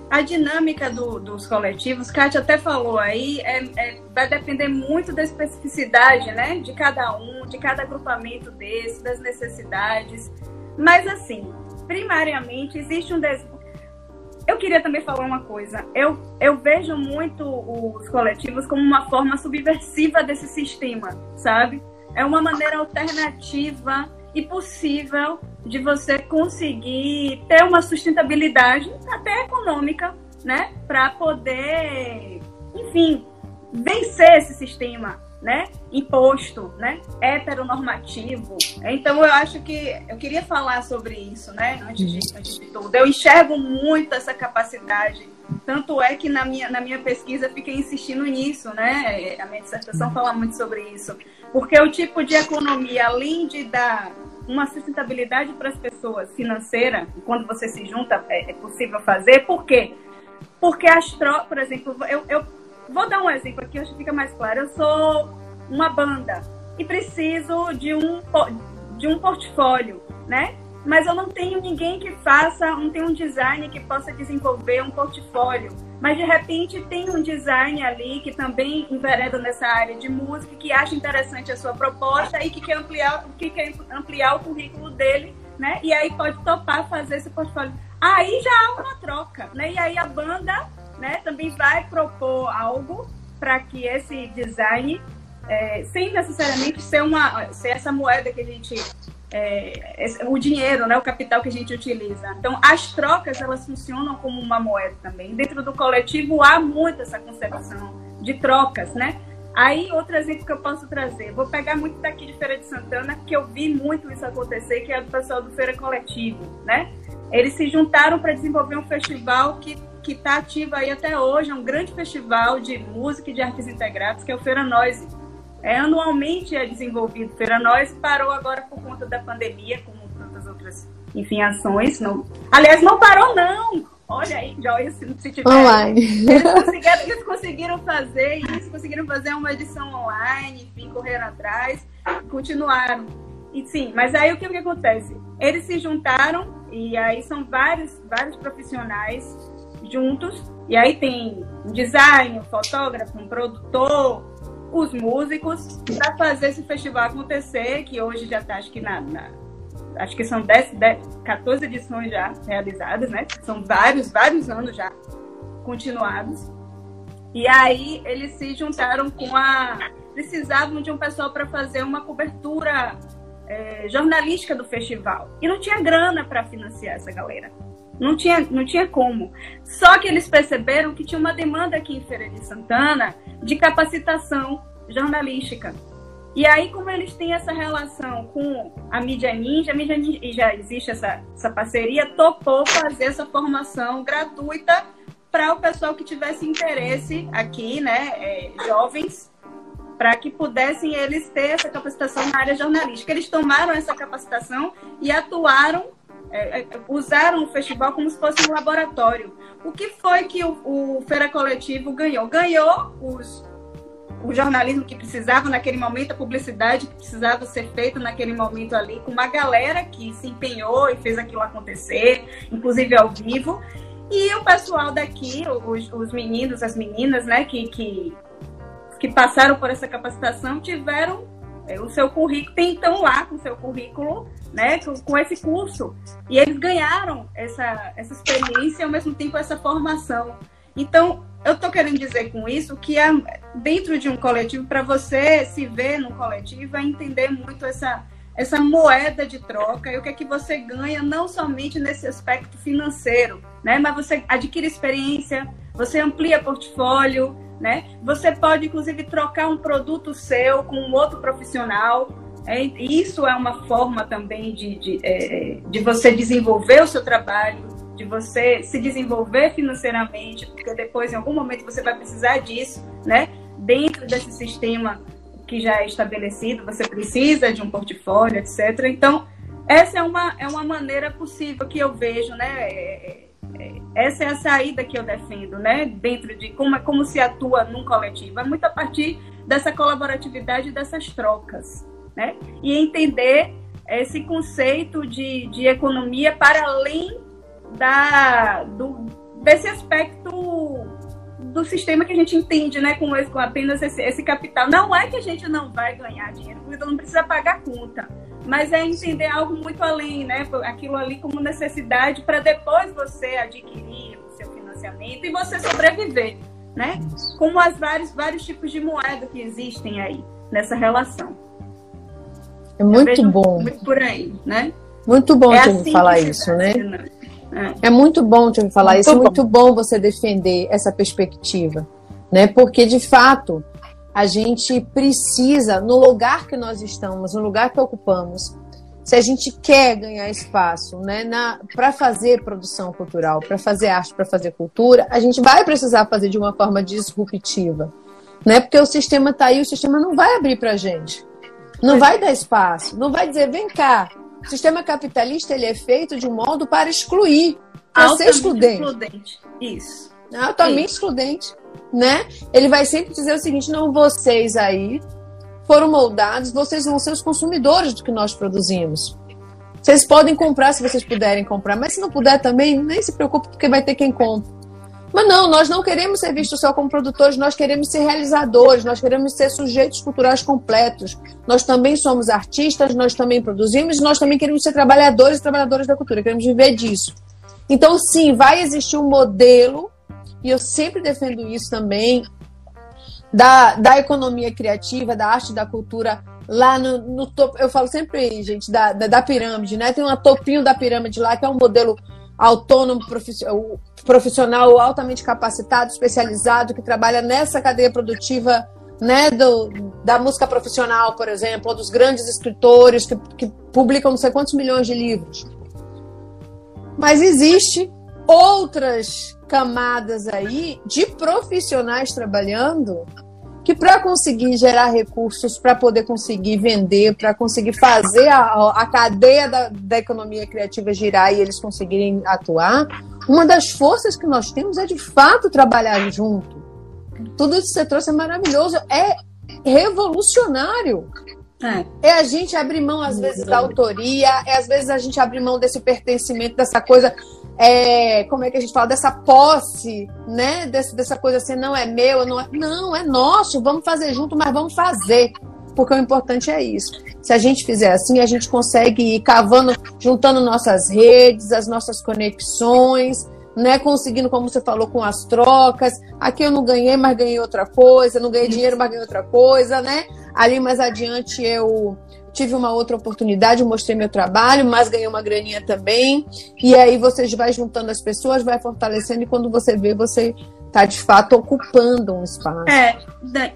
a dinâmica do, dos coletivos, Kátia até falou aí, é, é, vai depender muito da especificidade né, de cada um, de cada agrupamento desse, das necessidades. Mas, assim, primariamente, existe um. Des... Eu queria também falar uma coisa. Eu, eu vejo muito os coletivos como uma forma subversiva desse sistema, sabe? É uma maneira alternativa e possível de você conseguir ter uma sustentabilidade até econômica, né, para poder, enfim, vencer esse sistema, né, imposto, né, heteronormativo. Então eu acho que eu queria falar sobre isso, né, antes de, antes de tudo. Eu enxergo muito essa capacidade tanto é que na minha, na minha pesquisa fiquei insistindo nisso, né? A minha dissertação fala muito sobre isso. Porque o tipo de economia, além de dar uma sustentabilidade para as pessoas financeira, quando você se junta, é, é possível fazer. Por quê? Porque as trocas, por exemplo, eu, eu vou dar um exemplo aqui, acho que fica mais claro. Eu sou uma banda e preciso de um, de um portfólio, né? Mas eu não tenho ninguém que faça, não tenho um design que possa desenvolver um portfólio. Mas de repente tem um design ali que também envereda nessa área de música, que acha interessante a sua proposta e que quer ampliar, que quer ampliar o currículo dele, né? E aí pode topar fazer esse portfólio. Aí já há uma troca, né? E aí a banda, né, também vai propor algo para que esse design, é, sem necessariamente ser uma, ser essa moeda que a gente é, o dinheiro, né, o capital que a gente utiliza. Então, as trocas elas funcionam como uma moeda também. Dentro do coletivo há muito essa concepção de trocas, né? Aí, outro exemplo que eu posso trazer, vou pegar muito daqui de Feira de Santana, que eu vi muito isso acontecer, que é do pessoal do Feira Coletivo, né? Eles se juntaram para desenvolver um festival que que está ativo aí até hoje, é um grande festival de música e de artes integradas, que é o Feira Noise. É, anualmente é desenvolvido Feira Nós, parou agora por conta da pandemia, como tantas outras, enfim, ações. Não... Aliás, não parou não! Olha aí, Joyce, se tiver. Online. Eles conseguiram, eles conseguiram fazer isso, conseguiram fazer uma edição online, enfim, correram atrás, continuaram. E sim, mas aí o que, que acontece? Eles se juntaram e aí são vários, vários profissionais juntos. E aí tem um design, um fotógrafo, um produtor, os músicos, para fazer esse festival acontecer, que hoje já está, acho que na, na acho que são 10, 10, 14 edições já realizadas, né? São vários, vários anos já continuados. E aí eles se juntaram com a. Precisavam de um pessoal para fazer uma cobertura é, jornalística do festival. E não tinha grana para financiar essa galera. Não tinha, não tinha como. Só que eles perceberam que tinha uma demanda aqui em Feira de Santana de capacitação jornalística. E aí, como eles têm essa relação com a mídia ninja, a mídia ninja, já existe essa, essa parceria, topou fazer essa formação gratuita para o pessoal que tivesse interesse aqui, né, é, jovens, para que pudessem eles ter essa capacitação na área jornalística. Eles tomaram essa capacitação e atuaram, é, é usaram o festival como se fosse um laboratório. O que foi que o, o Feira Coletivo ganhou? Ganhou os o jornalismo que precisava naquele momento, a publicidade que precisava ser feita naquele momento ali, com uma galera que se empenhou e fez aquilo acontecer, inclusive ao vivo. E o pessoal daqui, os, os meninos, as meninas, né, que, que, que passaram por essa capacitação, tiveram o seu currículo, tentam lá com o seu currículo, né, com, com, esse curso. E eles ganharam essa, essa experiência e ao mesmo tempo essa formação. Então, eu estou querendo dizer com isso que é dentro de um coletivo, para você se ver no coletivo, é entender muito essa, essa moeda de troca e o que é que você ganha, não somente nesse aspecto financeiro, né? Mas você adquire experiência, você amplia portfólio, né? Você pode, inclusive, trocar um produto seu com um outro profissional. É, isso é uma forma também de, de, é, de você desenvolver o seu trabalho, de você se desenvolver financeiramente, porque depois, em algum momento, você vai precisar disso, né? Dentro desse sistema que já é estabelecido, você precisa de um portfólio, etc. Então, essa é uma, é uma maneira possível que eu vejo, né? É, é, essa é a saída que eu defendo, né? Dentro de como, como se atua num coletivo. É muito a partir dessa colaboratividade, dessas trocas, né? E entender esse conceito de, de economia para além da, do, desse aspecto do sistema que a gente entende, né, com, com apenas esse, esse, capital. Não é que a gente não vai ganhar dinheiro, porque não precisa pagar conta, mas é entender algo muito além, né, aquilo ali como necessidade para depois você adquirir o seu financiamento e você sobreviver, né, como as vários, vários tipos de moeda que existem aí nessa relação. É muito bom. Muito por aí, né? Muito bom é assim falar isso, né? É. é muito bom te falar muito isso, é bom. muito bom você defender essa perspectiva, né? Porque de fato a gente precisa, no lugar que nós estamos, no lugar que ocupamos, se a gente quer ganhar espaço, né, para fazer produção cultural, para fazer arte, para fazer cultura, a gente vai precisar fazer de uma forma disruptiva, né? Porque o sistema está aí, o sistema não vai abrir para a gente, não vai dar espaço, não vai dizer vem cá, o sistema capitalista ele é feito de um modo para excluir, para ser excludente. excludente. Isso. Altamente Isso. excludente, né? Ele vai sempre dizer o seguinte: não, vocês aí foram moldados, vocês vão ser os consumidores do que nós produzimos. Vocês podem comprar se vocês puderem comprar, mas se não puder também, nem se preocupe, porque vai ter quem compre. Mas não, nós não queremos ser vistos só como produtores, nós queremos ser realizadores, nós queremos ser sujeitos culturais completos. Nós também somos artistas, nós também produzimos, nós também queremos ser trabalhadores e trabalhadoras da cultura, queremos viver disso. Então, sim, vai existir um modelo, e eu sempre defendo isso também, da, da economia criativa, da arte da cultura lá no, no topo. Eu falo sempre, gente, da, da, da pirâmide, né? Tem um topinho da pirâmide lá, que é um modelo autônomo, profissional altamente capacitado, especializado, que trabalha nessa cadeia produtiva né, do, da música profissional, por exemplo, ou dos grandes escritores que, que publicam não sei quantos milhões de livros. Mas existe outras camadas aí de profissionais trabalhando que para conseguir gerar recursos, para poder conseguir vender, para conseguir fazer a, a cadeia da, da, economia criativa girar e eles conseguirem atuar, Uma das forças que nós temos é de fato trabalhar junto. Tudo isso que você trouxe é maravilhoso, é revolucionário. É. é a gente abrir mão, às vezes, da autoria, é às vezes a gente abrir mão desse pertencimento, dessa coisa, é, como é que a gente fala, dessa posse, né? Desse, dessa coisa assim, não é meu, não é. Não, é nosso, vamos fazer junto, mas vamos fazer. Porque o importante é isso. Se a gente fizer assim, a gente consegue ir cavando, juntando nossas redes, as nossas conexões, né? Conseguindo, como você falou, com as trocas. Aqui eu não ganhei, mas ganhei outra coisa. Não ganhei dinheiro, mas ganhei outra coisa, né? Ali mais adiante eu tive uma outra oportunidade, mostrei meu trabalho, mas ganhei uma graninha também. E aí você vai juntando as pessoas, vai fortalecendo, e quando você vê, você está de fato ocupando um espaço. É,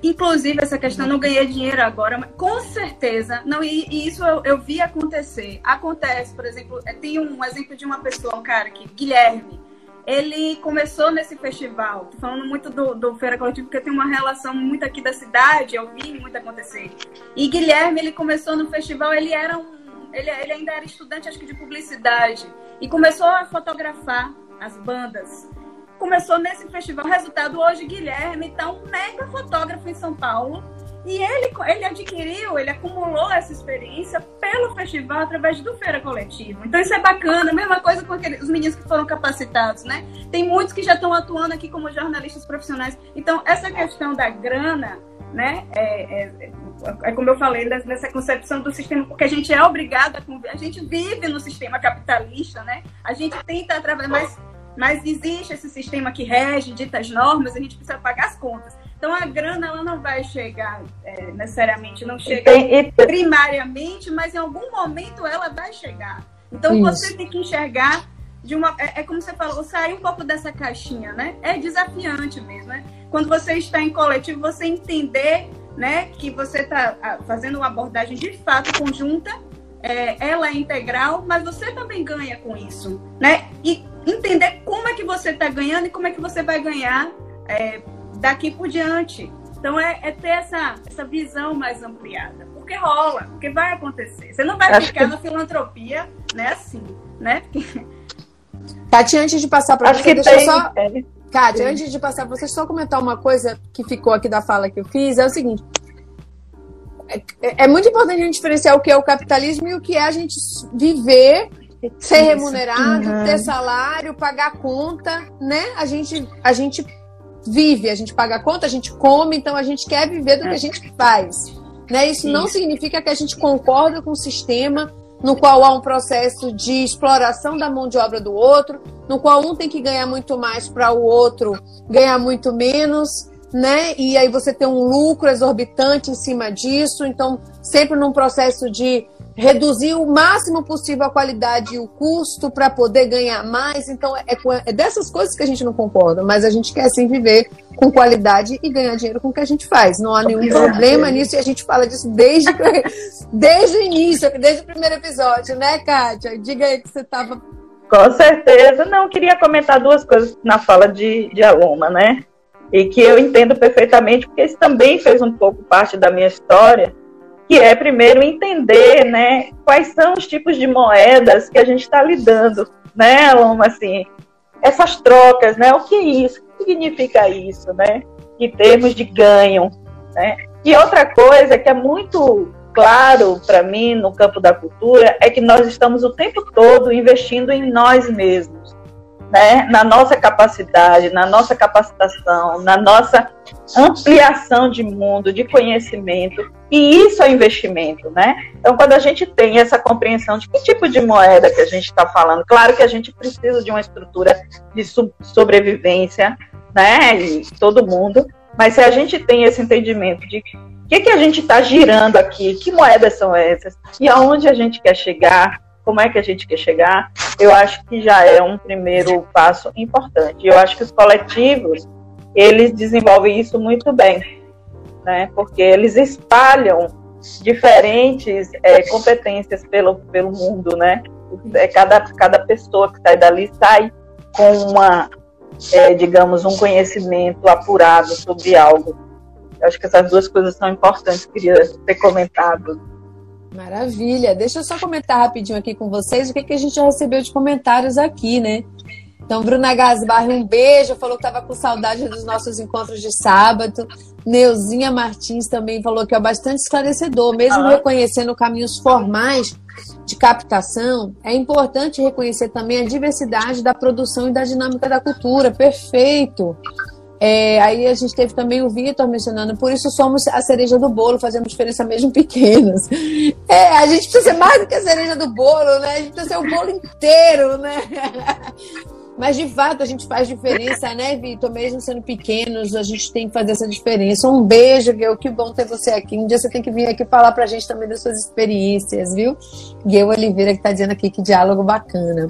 inclusive essa questão, não ganhei dinheiro agora, mas com certeza, não, e, e isso eu, eu, vi acontecer. Acontece, por exemplo, é, tem um exemplo de uma pessoa, um cara aqui, Guilherme ele começou nesse festival. Tô falando muito do, do Feira Coletiva, porque tem uma relação muito aqui da cidade, eu vi muito acontecer. E Guilherme, ele começou no festival, ele era um. Ele, ele ainda era estudante, acho que de publicidade. E começou a fotografar as bandas. Começou nesse festival. Resultado, hoje, Guilherme está um mega fotógrafo em São Paulo e ele, ele adquiriu, ele acumulou essa experiência pelo festival através do Feira Coletivo. Então isso é bacana, mesma coisa com aqueles, os meninos que foram capacitados, né? Tem muitos que já estão atuando aqui como jornalistas profissionais. Então essa questão da grana, né? É, é, é como eu falei, nessa concepção do sistema, porque a gente é obrigado a a gente vive no sistema capitalista, né? A gente tenta através, mas, mas existe esse sistema que rege, dita as normas, a gente precisa pagar as contas. Então a grana ela não vai chegar é, necessariamente, não chega primariamente, mas em algum momento ela vai chegar. Então Isso. você tem que enxergar de uma. É, é, como você falou, sair um pouco dessa caixinha, né? É desafiante mesmo, né? Quando você está em coletivo, você entender né, que você está fazendo uma abordagem de fato conjunta, é, ela é integral, mas você também ganha com isso, né? E entender como é que você está ganhando e como é que você vai ganhar é, daqui por diante. Então é, é, ter essa, essa visão mais ampliada. Porque rola, porque vai acontecer. Você não vai Acho ficar que... na filantropia, né, assim, né? Kátia, antes de passar para você, deixa tem... só. É. Antes de passar para você, só comentar uma coisa que ficou aqui da fala que eu fiz. É o seguinte. É, é muito importante a gente diferenciar o que é o capitalismo e o que é a gente viver ser remunerado, uhum. ter salário, pagar conta, né? A gente, a gente vive, a gente paga a conta, a gente come, então a gente quer viver do que a gente faz. Né? Isso, Isso. não significa que a gente concorda com o sistema no qual há um processo de exploração da mão de obra do outro, no qual um tem que ganhar muito mais para o outro ganhar muito menos, né? E aí você tem um lucro exorbitante em cima disso, então sempre num processo de reduzir o máximo possível a qualidade e o custo para poder ganhar mais. Então, é, é, dessas coisas que a gente não concorda, mas a gente quer sim viver com qualidade e ganhar dinheiro com o que a gente faz. Não há nenhum problema nisso e a gente fala disso desde, desde o início, desde o primeiro episódio, né, Kátia? Diga aí que você estava. Com certeza. Não, queria comentar duas coisas na fala de, de Aloma, né? E que eu entendo perfeitamente, porque isso também fez um pouco parte da minha história que é primeiro entender, né, quais são os tipos de moedas que a gente está lidando, né, assim, essas trocas, né, o que é isso, o que significa isso, né, em termos de ganho, né, e outra coisa que é muito claro para mim no campo da cultura é que nós estamos o tempo todo investindo em nós mesmos, né, na nossa capacidade, na nossa capacitação, na nossa ampliação de mundo, de conhecimento, e isso é investimento, né? Então, quando a gente tem essa compreensão de que tipo de moeda que a gente está falando, claro que a gente precisa de uma estrutura de sobrevivência, né, e todo mundo, mas se a gente tem esse entendimento de o que, que a gente está girando aqui, que moedas são essas, e aonde a gente quer chegar, como é que a gente quer chegar, eu acho que já é um primeiro passo importante. Eu acho que os coletivos, eles desenvolvem isso muito bem, né? Porque eles espalham diferentes é, competências pelo, pelo mundo, né? É, cada, cada pessoa que sai dali sai com uma, é, digamos, um conhecimento apurado sobre algo. Eu acho que essas duas coisas são importantes, queria ter comentado. Maravilha. Deixa eu só comentar rapidinho aqui com vocês o que, que a gente já recebeu de comentários aqui, né? Então, Bruna Gasbar, um beijo, falou que estava com saudade dos nossos encontros de sábado. Neuzinha Martins também falou que é bastante esclarecedor, mesmo reconhecendo caminhos formais de captação, é importante reconhecer também a diversidade da produção e da dinâmica da cultura. Perfeito! É, aí a gente teve também o Vitor mencionando, por isso somos a cereja do bolo, fazemos diferença mesmo pequenas. É, a gente precisa ser mais do que a cereja do bolo, né? A gente precisa ser o bolo inteiro, né? Mas de fato a gente faz diferença, né, Vitor? Mesmo sendo pequenos, a gente tem que fazer essa diferença. Um beijo, Guel. Que bom ter você aqui. Um dia você tem que vir aqui falar pra gente também das suas experiências, viu? Guel Oliveira que tá dizendo aqui que diálogo bacana.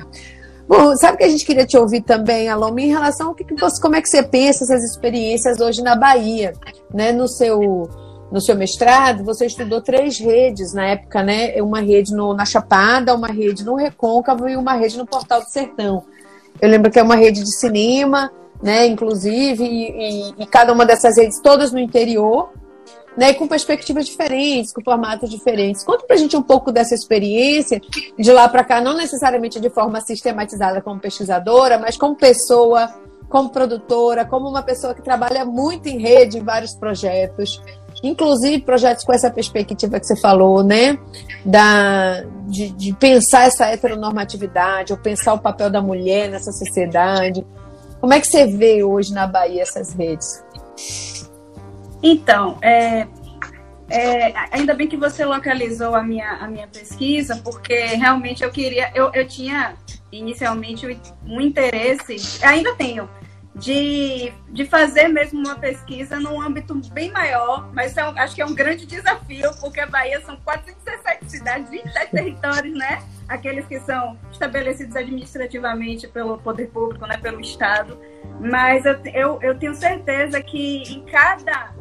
Bom, sabe que a gente queria te ouvir também, Aloma, em relação ao que, que você, como é que você pensa essas experiências hoje na Bahia, né? No seu no seu mestrado, você estudou três redes na época, né? Uma rede no, na Chapada, uma rede no Recôncavo e uma rede no Portal do Sertão. Eu lembro que é uma rede de cinema, né, inclusive, e, e, e cada uma dessas redes todas no interior, né, com perspectivas diferentes, com formatos diferentes. Conta pra gente um pouco dessa experiência, de lá para cá, não necessariamente de forma sistematizada como pesquisadora, mas como pessoa, como produtora, como uma pessoa que trabalha muito em rede em vários projetos inclusive projetos com essa perspectiva que você falou, né? Da, de, de pensar essa heteronormatividade, ou pensar o papel da mulher nessa sociedade. Como é que você vê hoje na Bahia essas redes? Então, é, é, ainda bem que você localizou a minha, a minha pesquisa, porque realmente eu queria, eu, eu tinha inicialmente um interesse, ainda tenho, de, de fazer mesmo uma pesquisa num âmbito bem maior, mas é acho que é um grande desafio, porque a Bahia são 417 cidades, 27 territórios, né? Aqueles que são estabelecidos administrativamente pelo poder público, né? pelo Estado. Mas eu, eu, eu tenho certeza que em cada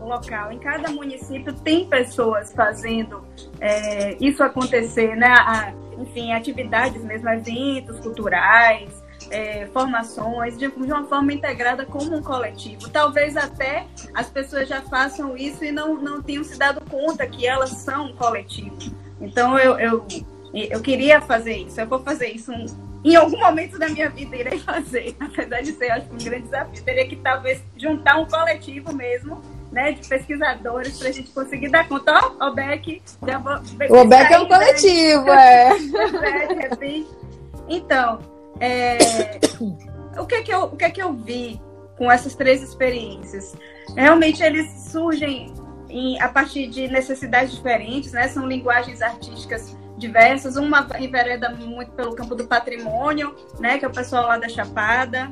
local, em cada município, tem pessoas fazendo é, isso acontecer, né? A, enfim, atividades mesmo, eventos culturais, é, formações de, de, uma forma integrada como um coletivo. Talvez até as pessoas já façam isso e não, não tenham se dado conta que elas são um coletivo. Então eu, eu, eu queria fazer isso, eu vou fazer isso um, em algum momento da minha vida irei fazer, apesar de ser acho, um grande desafio. Teria que talvez juntar um coletivo mesmo né, de pesquisadores para a gente conseguir dar conta. Ó, o Beck. O Beck é um coletivo, né? é. repente. Então, é, o, que é que eu, o que é que eu vi com essas três experiências? Realmente eles surgem em, a partir de necessidades diferentes, né? São linguagens artísticas diversas. Uma envereda muito pelo campo do patrimônio, né? Que é o pessoal lá da Chapada.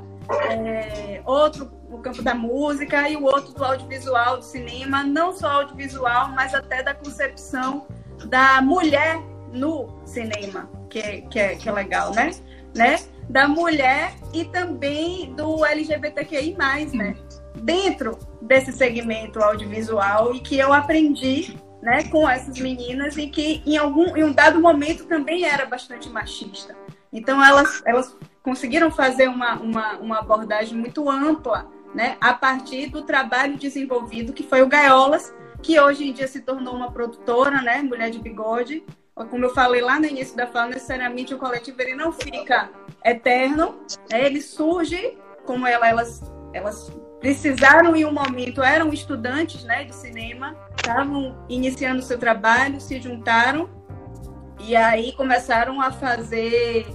É, outro no campo da música e o outro do audiovisual, do cinema, não só audiovisual, mas até da concepção da mulher no cinema, que é, que é, que é legal, né? né? da mulher e também do LGBTQI+, né? Dentro desse segmento audiovisual e que eu aprendi, né, com essas meninas e que em algum em um dado momento também era bastante machista. Então elas elas conseguiram fazer uma, uma, uma abordagem muito ampla, né, a partir do trabalho desenvolvido que foi o Gaiolas, que hoje em dia se tornou uma produtora, né, Mulher de Bigode, como eu falei lá no início da fala, necessariamente o coletivo ele não fica eterno, né? ele surge como ela, elas, elas precisaram em um momento, eram estudantes né, de cinema, estavam iniciando seu trabalho, se juntaram e aí começaram a fazer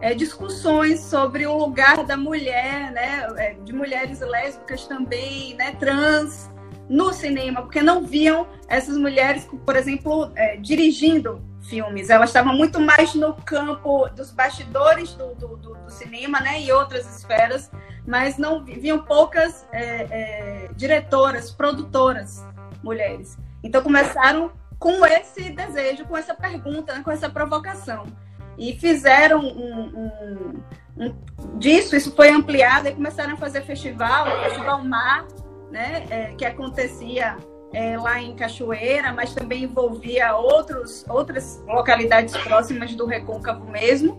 é, discussões sobre o lugar da mulher, né, é, de mulheres lésbicas também, né, trans, no cinema, porque não viam essas mulheres, por exemplo, é, dirigindo filmes. Elas estavam muito mais no campo dos bastidores do, do, do, do cinema, né, e outras esferas, mas não viam poucas é, é, diretoras, produtoras mulheres. Então começaram com esse desejo, com essa pergunta, né, com essa provocação. E fizeram um, um, um, disso, isso foi ampliado e começaram a fazer festival, Festival Mar, né, é, que acontecia é, lá em Cachoeira, mas também envolvia outros, outras localidades próximas do Recôncavo mesmo.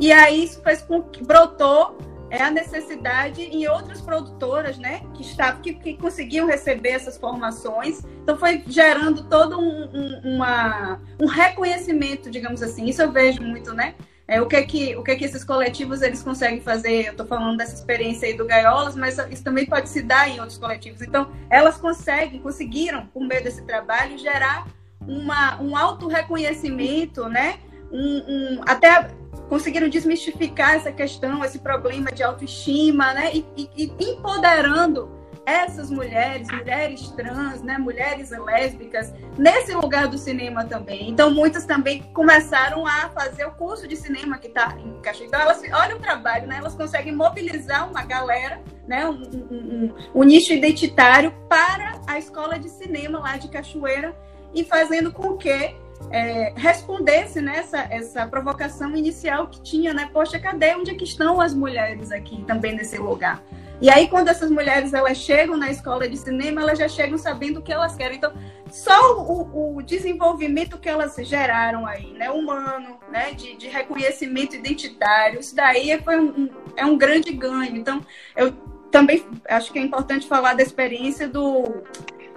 E aí isso fez com que brotou é, a necessidade em outras produtoras, né, que, estavam, que, que conseguiam receber essas formações. Então foi gerando todo um, um, uma, um reconhecimento, digamos assim. Isso eu vejo muito, né, é, o, que é que, o que é que esses coletivos eles conseguem fazer. Eu estou falando dessa experiência aí do Gaiolas, mas isso também pode se dar em outros coletivos. Então, elas conseguem, conseguiram, por meio desse trabalho, gerar uma, um auto-reconhecimento, né? Um, um, até conseguiram desmistificar essa questão, esse problema de autoestima, né? E, e, e empoderando essas mulheres, mulheres trans, né, mulheres lésbicas, nesse lugar do cinema também. Então, muitas também começaram a fazer o curso de cinema que está em Caxias. Então, elas, olha o trabalho, né? Elas conseguem mobilizar uma galera, né, um, um, um, um nicho identitário para a escola de cinema lá de Cachoeira e fazendo com que é, respondesse nessa né, essa provocação inicial que tinha, né? Poxa, cadê? Onde é que estão as mulheres aqui também nesse lugar? E aí, quando essas mulheres elas chegam na escola de cinema, elas já chegam sabendo o que elas querem. Então, só o, o desenvolvimento que elas geraram aí, né, humano, né, de, de reconhecimento identitário, isso daí foi um, um, é um grande ganho. Então, eu também acho que é importante falar da experiência do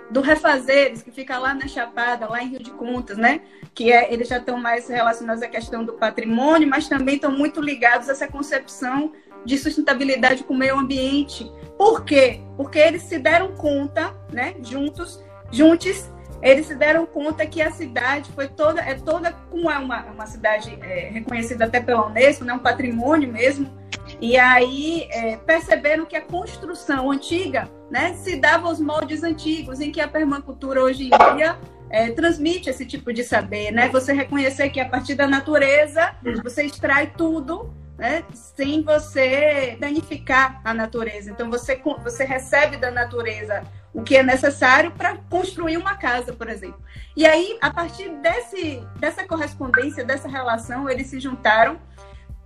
do Refazeres, que fica lá na Chapada, lá em Rio de Contas, né? Que é, eles já estão mais relacionados à questão do patrimônio, mas também estão muito ligados a essa concepção de sustentabilidade com o meio ambiente. Por quê? Porque eles se deram conta, né, juntos, juntos, eles se deram conta que a cidade foi toda, é toda, como é uma, uma cidade é, reconhecida até pela Unesco, né, um patrimônio mesmo, e aí é, perceberam que a construção antiga né, se dava aos moldes antigos, em que a permacultura hoje em dia é, transmite esse tipo de saber, né? Você reconhecer que a partir da natureza você extrai tudo né, sem você danificar a natureza. Então, você, você recebe da natureza o que é necessário para construir uma casa, por exemplo. E aí, a partir desse, dessa correspondência, dessa relação, eles se juntaram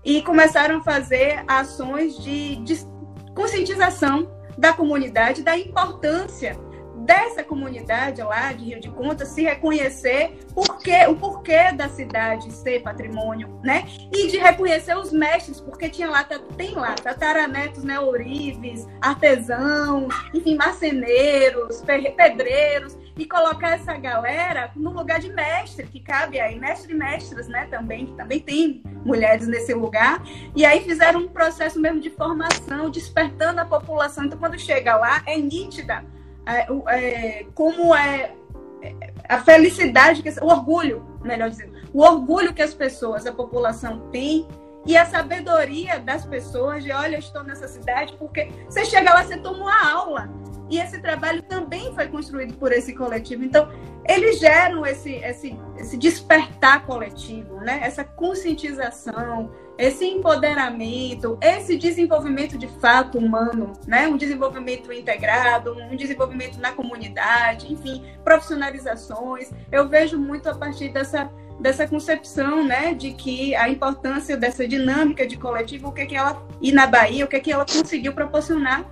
e começaram a fazer ações de, de conscientização da comunidade da importância dessa comunidade lá de Rio de Contas se reconhecer porque, o porquê da cidade ser patrimônio, né? E de reconhecer os mestres, porque tinha lá, tem lá tataranetos, né? Ourives, artesãos, enfim, marceneiros, pedreiros, e colocar essa galera no lugar de mestre, que cabe aí, mestre e mestras, né? Também, que também tem mulheres nesse lugar. E aí fizeram um processo mesmo de formação, despertando a população. Então, quando chega lá, é nítida é, é, como é, é a felicidade, o orgulho, melhor dizendo, o orgulho que as pessoas, a população tem e a sabedoria das pessoas de, olha, eu estou nessa cidade, porque você chega lá, você toma uma aula. E esse trabalho também foi construído por esse coletivo. Então, eles geram esse, esse, esse despertar coletivo, né? essa conscientização, esse empoderamento, esse desenvolvimento de fato humano, né? Um desenvolvimento integrado, um desenvolvimento na comunidade, enfim, profissionalizações. Eu vejo muito a partir dessa dessa concepção, né, de que a importância dessa dinâmica de coletivo, o que é que ela e na Bahia, o que é que ela conseguiu proporcionar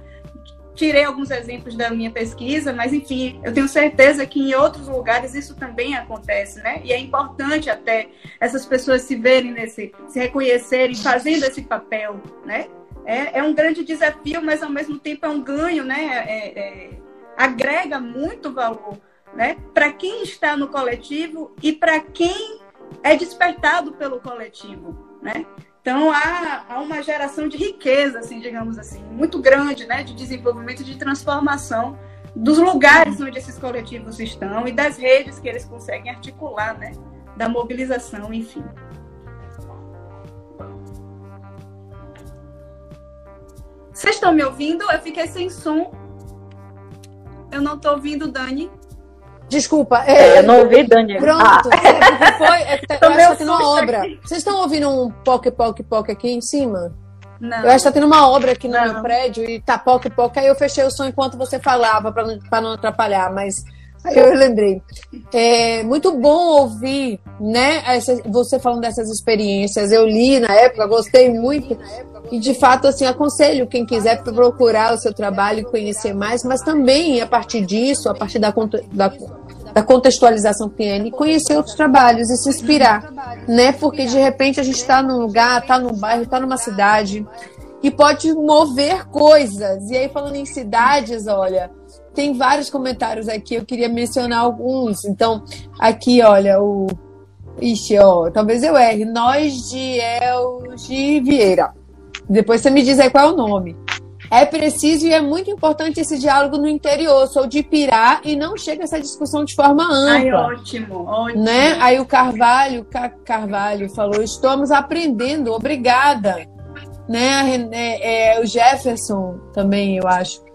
tirei alguns exemplos da minha pesquisa, mas enfim, eu tenho certeza que em outros lugares isso também acontece, né? E é importante até essas pessoas se verem nesse, se reconhecerem fazendo esse papel, né? É, é um grande desafio, mas ao mesmo tempo é um ganho, né? É, é, agrega muito valor, né? Para quem está no coletivo e para quem é despertado pelo coletivo, né? Então há, há uma geração de riqueza, assim, digamos assim, muito grande, né, de desenvolvimento, de transformação dos lugares onde esses coletivos estão e das redes que eles conseguem articular, né, da mobilização, enfim. Vocês estão me ouvindo? Eu fiquei sem som. Eu não estou ouvindo, Dani. Desculpa. É, é, eu não ouvi, Dani. Pronto. Ah. Foi, é, eu acho que tá tendo uma obra. Aqui. Vocês estão ouvindo um poc, poc, poc aqui em cima? Não. Eu acho que tá tendo uma obra aqui no não. meu prédio e tá poc, poc. Aí eu fechei o som enquanto você falava, para não, não atrapalhar, mas aí eu lembrei. É muito bom ouvir, né, essa, você falando dessas experiências. Eu li na época, gostei muito. E de fato, assim, aconselho quem quiser procurar o seu trabalho e conhecer mais, mas também a partir disso, a partir da, da da contextualização ali, conhecer outros trabalhos e se inspirar, né? Porque de repente a gente está num lugar, está num bairro, está numa cidade e pode mover coisas. E aí falando em cidades, olha, tem vários comentários aqui, eu queria mencionar alguns. Então, aqui, olha, o Ixi, ó, talvez eu erre. Nós de Elgi Vieira. Depois você me diz aí qual é o nome. É preciso e é muito importante esse diálogo no interior. Sou de Pirá e não chega essa discussão de forma ampla. Ai, ótimo, ótimo. Né? Aí o Carvalho, Carvalho falou: estamos aprendendo, obrigada. Né? É, é, o Jefferson também, eu acho.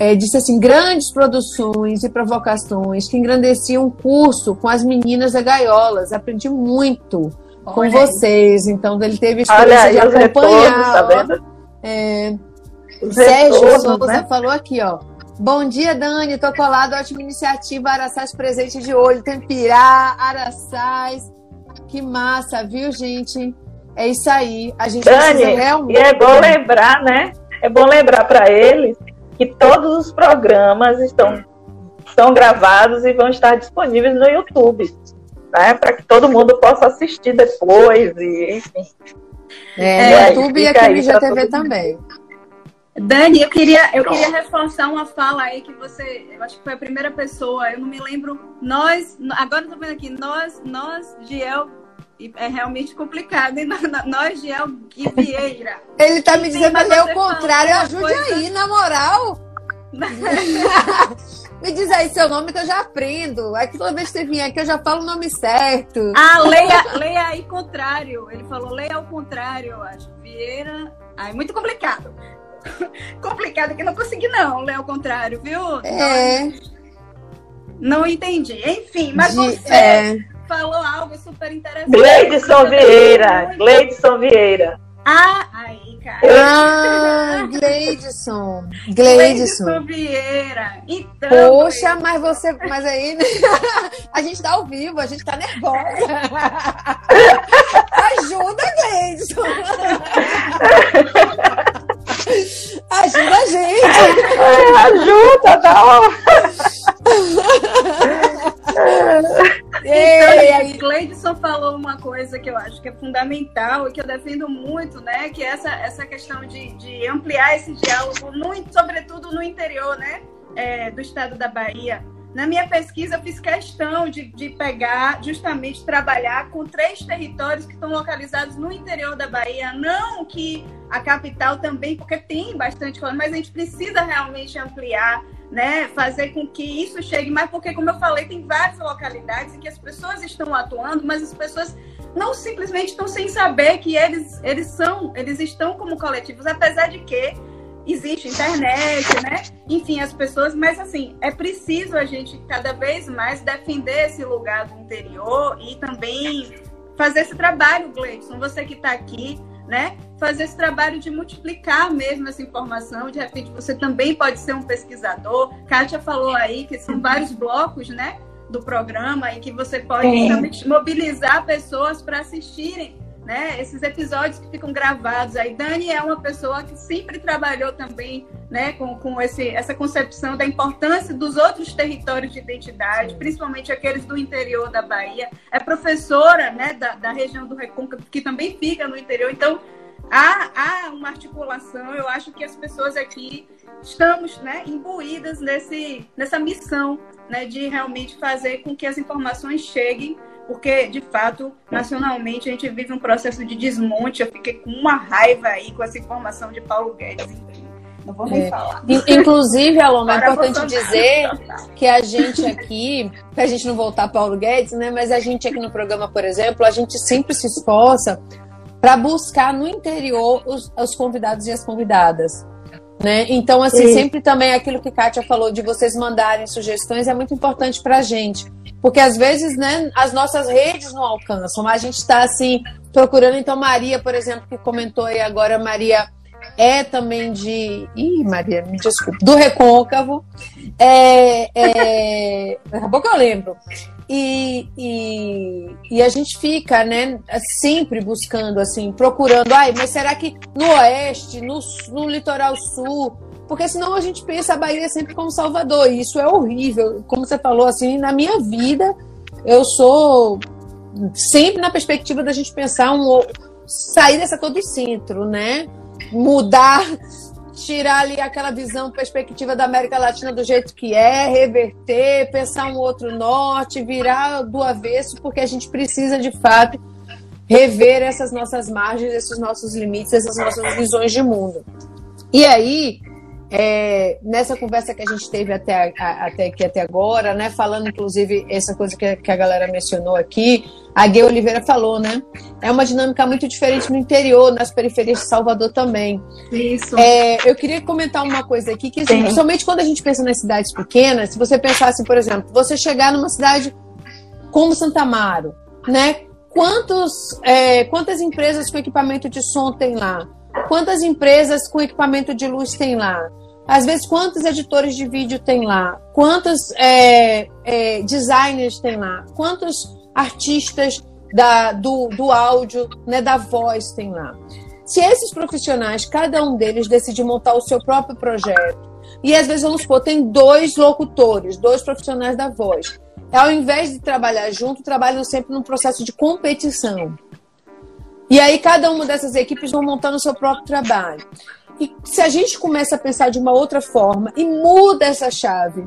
É, disse assim: grandes produções e provocações que engrandeciam o curso com as meninas da Gaiolas. Aprendi muito com Olha vocês. Aí. Então, ele teve experiência de acompanhar. tá vendo? É, Sérgio Souza né? falou aqui, ó. Bom dia, Dani. Tô colado ótima iniciativa Araçás presente de olho. Tempirá, Araçás. Que massa, viu, gente? É isso aí. A gente Dani, realmente. E é bom lembrar, né? É bom lembrar para eles que todos os programas estão, estão gravados e vão estar disponíveis no YouTube, né? Para que todo mundo possa assistir depois e enfim. É, é YouTube e aqui no IGTV também. Dani, eu queria, eu queria reforçar uma fala aí que você, eu acho que foi a primeira pessoa, eu não me lembro, nós, agora eu tô vendo aqui, nós, nós, Giel, é realmente complicado, hein? Nós, Giel Vieira. Ele tá me dizendo até o contrário, ajude coisa... aí, na moral. Me diz aí seu nome que eu já aprendo. Aí toda vez que você vier aqui eu já falo o nome certo. Ah, leia, leia aí contrário. Ele falou leia ao contrário, eu acho. Vieira. Ai, muito complicado. complicado que não consegui não, ler ao contrário, viu? É. Não, não entendi. Enfim, mas De, você é... falou algo super interessante. Gleidson Vieira. Gleidson Vieira. Ah, aí, cara. Ah, Gleidson. Gleidson. Vieira. Então, Poxa, mas você. Mas aí, né? a gente tá ao vivo, a gente tá nervosa. Ajuda, Gleidson. Ajuda a gente. É, ajuda, dá então, Cleidson falou uma coisa que eu acho que é fundamental e que eu defendo muito, né? Que é essa, essa questão de, de ampliar esse diálogo, no, sobretudo no interior, né? É, do estado da Bahia. Na minha pesquisa, eu fiz questão de, de pegar, justamente, trabalhar com três territórios que estão localizados no interior da Bahia. Não que a capital também, porque tem bastante coisa, mas a gente precisa realmente ampliar, né? Fazer com que isso chegue mais, porque, como eu falei, tem várias localidades em que as pessoas estão atuando, mas as pessoas não simplesmente estão sem saber que eles, eles são, eles estão como coletivos, apesar de que existe internet, né? Enfim, as pessoas, mas assim, é preciso a gente cada vez mais defender esse lugar do interior e também fazer esse trabalho, Gleison, você que está aqui, né? Fazer esse trabalho de multiplicar mesmo essa informação. De repente, você também pode ser um pesquisador. Kátia falou aí que são vários blocos, né? Do programa e que você pode é. mobilizar pessoas para assistirem né? Esses episódios que ficam gravados aí. Dani é uma pessoa que sempre trabalhou também, né, com, com esse, essa concepção da importância dos outros territórios de identidade, principalmente aqueles do interior da Bahia. É professora, né, da, da região do Recôncavo, que também fica no interior. Então, há, há uma articulação. Eu acho que as pessoas aqui estamos, né, imbuídas nesse, nessa missão, né, de realmente fazer com que as informações cheguem porque, de fato, nacionalmente a gente vive um processo de desmonte. Eu fiquei com uma raiva aí com essa informação de Paulo Guedes, enfim. Não vou nem é. falar. Inclusive, Aloma, é importante dizer que a gente aqui, para a gente não voltar Paulo Guedes, né? Mas a gente aqui no programa, por exemplo, a gente sempre se esforça para buscar no interior os, os convidados e as convidadas. Né? Então, assim, Sim. sempre também aquilo que Kátia falou de vocês mandarem sugestões é muito importante para a gente. Porque às vezes, né, as nossas redes não alcançam, a gente está assim, procurando. Então, Maria, por exemplo, que comentou aí agora, Maria é também de. Ih, Maria, me desculpe, do recôncavo. É, é... Daqui a pouco eu lembro. E, e, e, a gente fica, né, sempre buscando, assim, procurando, ai, mas será que no oeste, no, no litoral sul, porque senão a gente pensa a Bahia sempre como Salvador, e isso é horrível. Como você falou, assim, na minha vida, eu sou sempre na perspectiva da gente pensar um sair dessa todo centro, né? Mudar tirar ali aquela visão, perspectiva da América Latina do jeito que é, reverter, pensar um outro norte, virar do avesso, porque a gente precisa de fato rever essas nossas margens, esses nossos limites, essas nossas visões de mundo. E aí, é, nessa conversa que a gente teve até, a, até aqui até agora, né, falando inclusive essa coisa que, que a galera mencionou aqui, a Gay Oliveira falou, né? É uma dinâmica muito diferente no interior, nas periferias de Salvador também. Isso. É, eu queria comentar uma coisa aqui, que assim, principalmente quando a gente pensa nas cidades pequenas, se você pensasse, por exemplo, você chegar numa cidade como Santa Amaro, né? Quantos, é, quantas empresas com equipamento de som tem lá? Quantas empresas com equipamento de luz tem lá? Às vezes, quantos editores de vídeo tem lá? Quantos é, é, designers tem lá? Quantos artistas da, do, do áudio, né, da voz tem lá? Se esses profissionais, cada um deles decide montar o seu próprio projeto, e às vezes, vamos supor, tem dois locutores, dois profissionais da voz. Ao invés de trabalhar junto, trabalham sempre num processo de competição. E aí cada uma dessas equipes vão montando o seu próprio trabalho. E se a gente começa a pensar de uma outra forma e muda essa chave,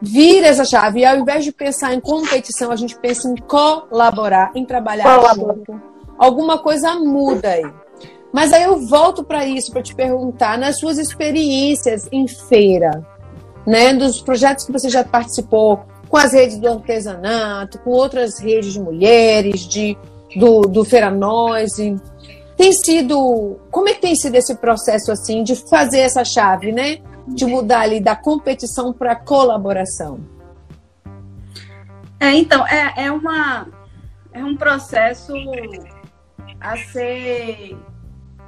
vira essa chave, e ao invés de pensar em competição, a gente pensa em colaborar, em trabalhar junto, alguma coisa muda aí. Mas aí eu volto para isso, para te perguntar, nas suas experiências em feira, né, dos projetos que você já participou, com as redes do artesanato, com outras redes de mulheres, de, do, do Feira Noise, tem sido. Como é que tem sido esse processo assim de fazer essa chave, né? De mudar ali da competição para colaboração? É, então, é, é, uma, é um processo a ser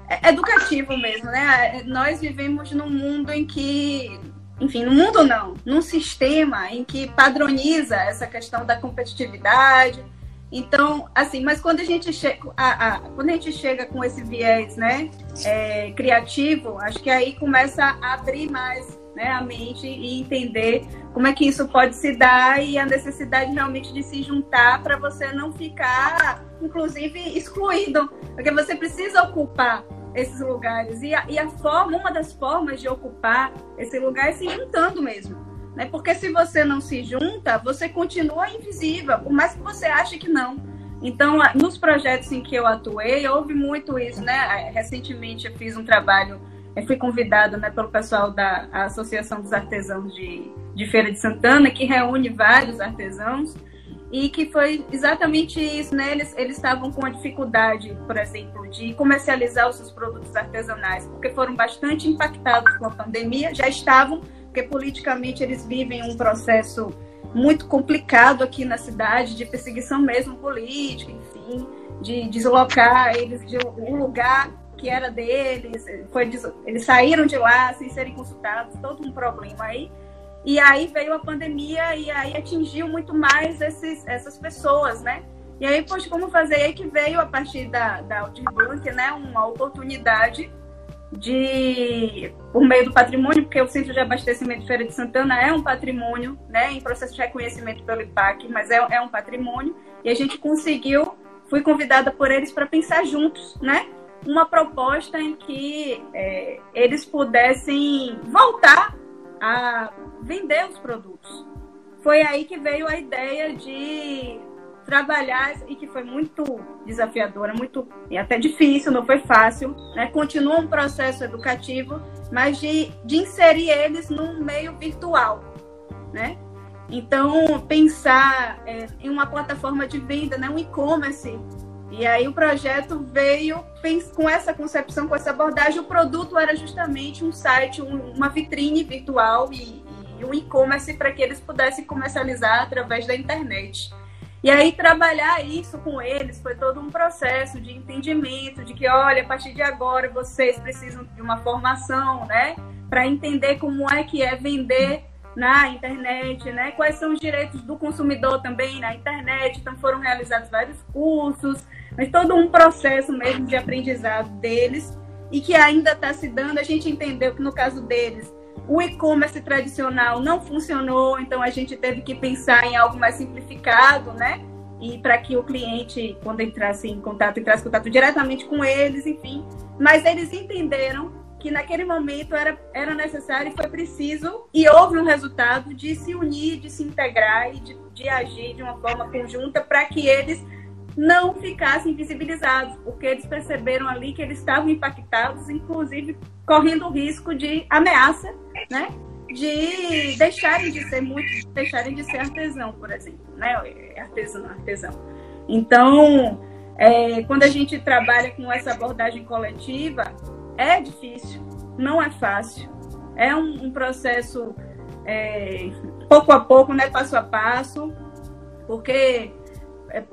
é educativo mesmo, né? Nós vivemos num mundo em que, enfim, no mundo não, num sistema em que padroniza essa questão da competitividade, então, assim, mas quando a gente chega, a, a, quando a gente chega com esse viés, né, é, criativo, acho que aí começa a abrir mais né, a mente e entender como é que isso pode se dar e a necessidade realmente de se juntar para você não ficar, inclusive, excluído, porque você precisa ocupar esses lugares e a, e a forma, uma das formas de ocupar esse lugar é se juntando mesmo. Né? Porque se você não se junta, você continua invisível, por mais que você ache que não. Então, nos projetos em que eu atuei, houve muito isso, né? Recentemente eu fiz um trabalho, eu fui convidada né, pelo pessoal da Associação dos Artesãos de, de Feira de Santana, que reúne vários artesãos, e que foi exatamente isso, né? Eles, eles estavam com a dificuldade, por exemplo, de comercializar os seus produtos artesanais, porque foram bastante impactados com a pandemia, já estavam porque politicamente eles vivem um processo muito complicado aqui na cidade, de perseguição mesmo política, enfim, de deslocar eles de um lugar que era deles, foi, eles saíram de lá sem serem consultados, todo um problema aí. E aí veio a pandemia e aí atingiu muito mais esses, essas pessoas, né? E aí, poxa, como fazer? E aí que veio, a partir da, da Blanc, né, uma oportunidade de por meio do patrimônio, porque o Centro de Abastecimento de Feira de Santana é um patrimônio, né, em processo de reconhecimento pelo IPAC, mas é, é um patrimônio, e a gente conseguiu, fui convidada por eles para pensar juntos, né, uma proposta em que é, eles pudessem voltar a vender os produtos. Foi aí que veio a ideia de trabalhar e que foi muito desafiadora, muito e até difícil, não foi fácil, né? Continua um processo educativo, mas de, de inserir eles num meio virtual, né? Então, pensar é, em uma plataforma de venda, né? um e-commerce. E aí o projeto veio com essa concepção, com essa abordagem. O produto era justamente um site, um, uma vitrine virtual e, e um e-commerce para que eles pudessem comercializar através da internet. E aí trabalhar isso com eles foi todo um processo de entendimento, de que, olha, a partir de agora vocês precisam de uma formação, né, para entender como é que é vender na internet, né? Quais são os direitos do consumidor também na internet? Então foram realizados vários cursos, mas todo um processo mesmo de aprendizado deles e que ainda está se dando. A gente entendeu que no caso deles o e-commerce tradicional não funcionou, então a gente teve que pensar em algo mais simplificado, né? E para que o cliente, quando entrasse em contato, entrasse em contato diretamente com eles, enfim. Mas eles entenderam que naquele momento era, era necessário e foi preciso, e houve um resultado de se unir, de se integrar e de, de agir de uma forma conjunta para que eles não ficassem visibilizados, porque eles perceberam ali que eles estavam impactados, inclusive correndo o risco de ameaça, né? De deixarem de ser muito, deixarem de ser artesão, por exemplo, né? Artesão, artesão. Então, é, quando a gente trabalha com essa abordagem coletiva, é difícil, não é fácil. É um, um processo é, pouco a pouco, né, passo a passo, porque é,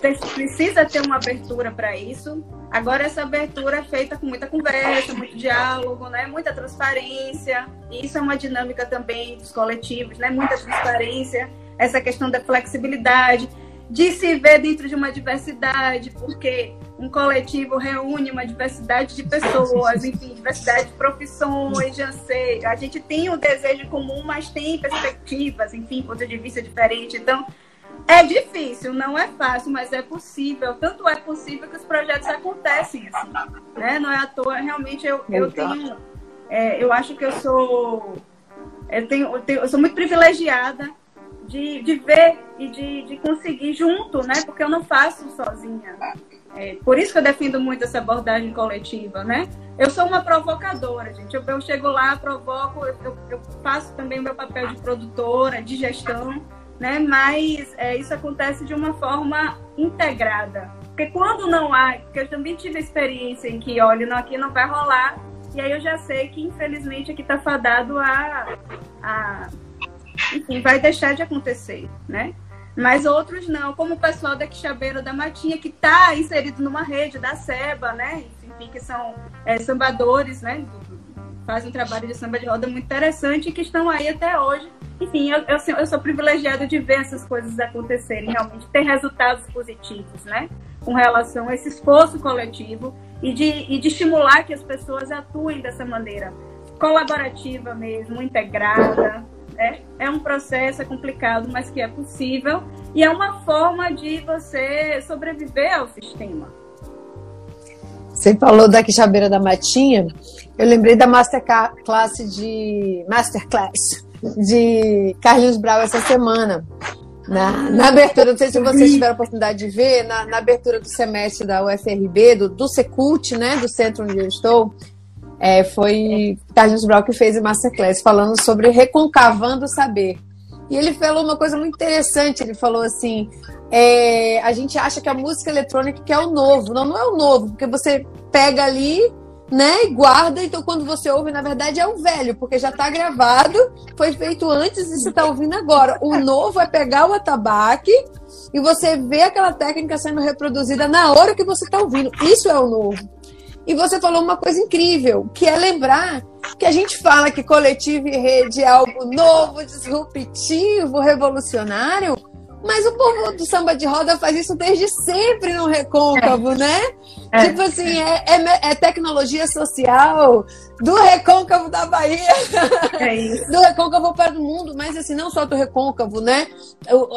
precisa ter uma abertura para isso. Agora, essa abertura é feita com muita conversa, muito diálogo, né? muita transparência. E isso é uma dinâmica também dos coletivos, né? muita transparência, essa questão da flexibilidade, de se ver dentro de uma diversidade, porque um coletivo reúne uma diversidade de pessoas, enfim, diversidade de profissões, já sei. A gente tem um desejo comum, mas tem perspectivas, enfim, ponto de vista diferente. Então, é difícil, não é fácil, mas é possível. Tanto é possível que os projetos acontecem assim, né? Não é à toa. Realmente eu, eu tenho, é, eu acho que eu sou, eu tenho, eu, tenho, eu sou muito privilegiada de, de ver e de, de conseguir junto, né? Porque eu não faço sozinha. É, por isso que eu defendo muito essa abordagem coletiva, né? Eu sou uma provocadora, gente. Eu, eu chego lá, provoco, eu, eu faço também o meu papel de produtora, de gestão né? Mas é, isso acontece de uma forma integrada. Porque quando não há, porque eu também tive experiência em que, olha, não, aqui não vai rolar, e aí eu já sei que infelizmente aqui está fadado a, a, enfim, vai deixar de acontecer, né? Mas outros não, como o pessoal da Quixabeira da Matinha, que está inserido numa rede da SEBA, né? Enfim, que são é, sambadores, né? Fazem um trabalho de samba de roda muito interessante e que estão aí até hoje enfim, eu, eu, eu sou privilegiada de ver essas coisas acontecerem, realmente ter resultados positivos, né? Com relação a esse esforço coletivo e de, e de estimular que as pessoas atuem dessa maneira colaborativa mesmo, integrada. Né? É um processo é complicado, mas que é possível e é uma forma de você sobreviver ao sistema. Você falou da Quixabeira da Matinha, eu lembrei da masterclass de masterclass de Carlinhos Brau essa semana. Na, na abertura, não sei se vocês tiveram a oportunidade de ver, na, na abertura do semestre da UFRB, do, do Secult, né, do centro onde eu estou, é, foi Carlinhos Brau que fez a Masterclass, falando sobre reconcavando o saber. E ele falou uma coisa muito interessante, ele falou assim, é, a gente acha que a música eletrônica que é o novo. Não, não é o novo, porque você pega ali né? E guarda, então quando você ouve, na verdade é o velho, porque já está gravado, foi feito antes e você está ouvindo agora. O novo é pegar o atabaque e você vê aquela técnica sendo reproduzida na hora que você está ouvindo. Isso é o novo. E você falou uma coisa incrível, que é lembrar que a gente fala que coletivo e rede é algo novo, disruptivo, revolucionário, mas o povo do samba de roda faz isso desde sempre no recôncavo, é. né? É. Tipo assim, é, é, é, tecnologia social do recôncavo da Bahia. É isso. do recôncavo para o mundo, mas assim, não só do recôncavo, né?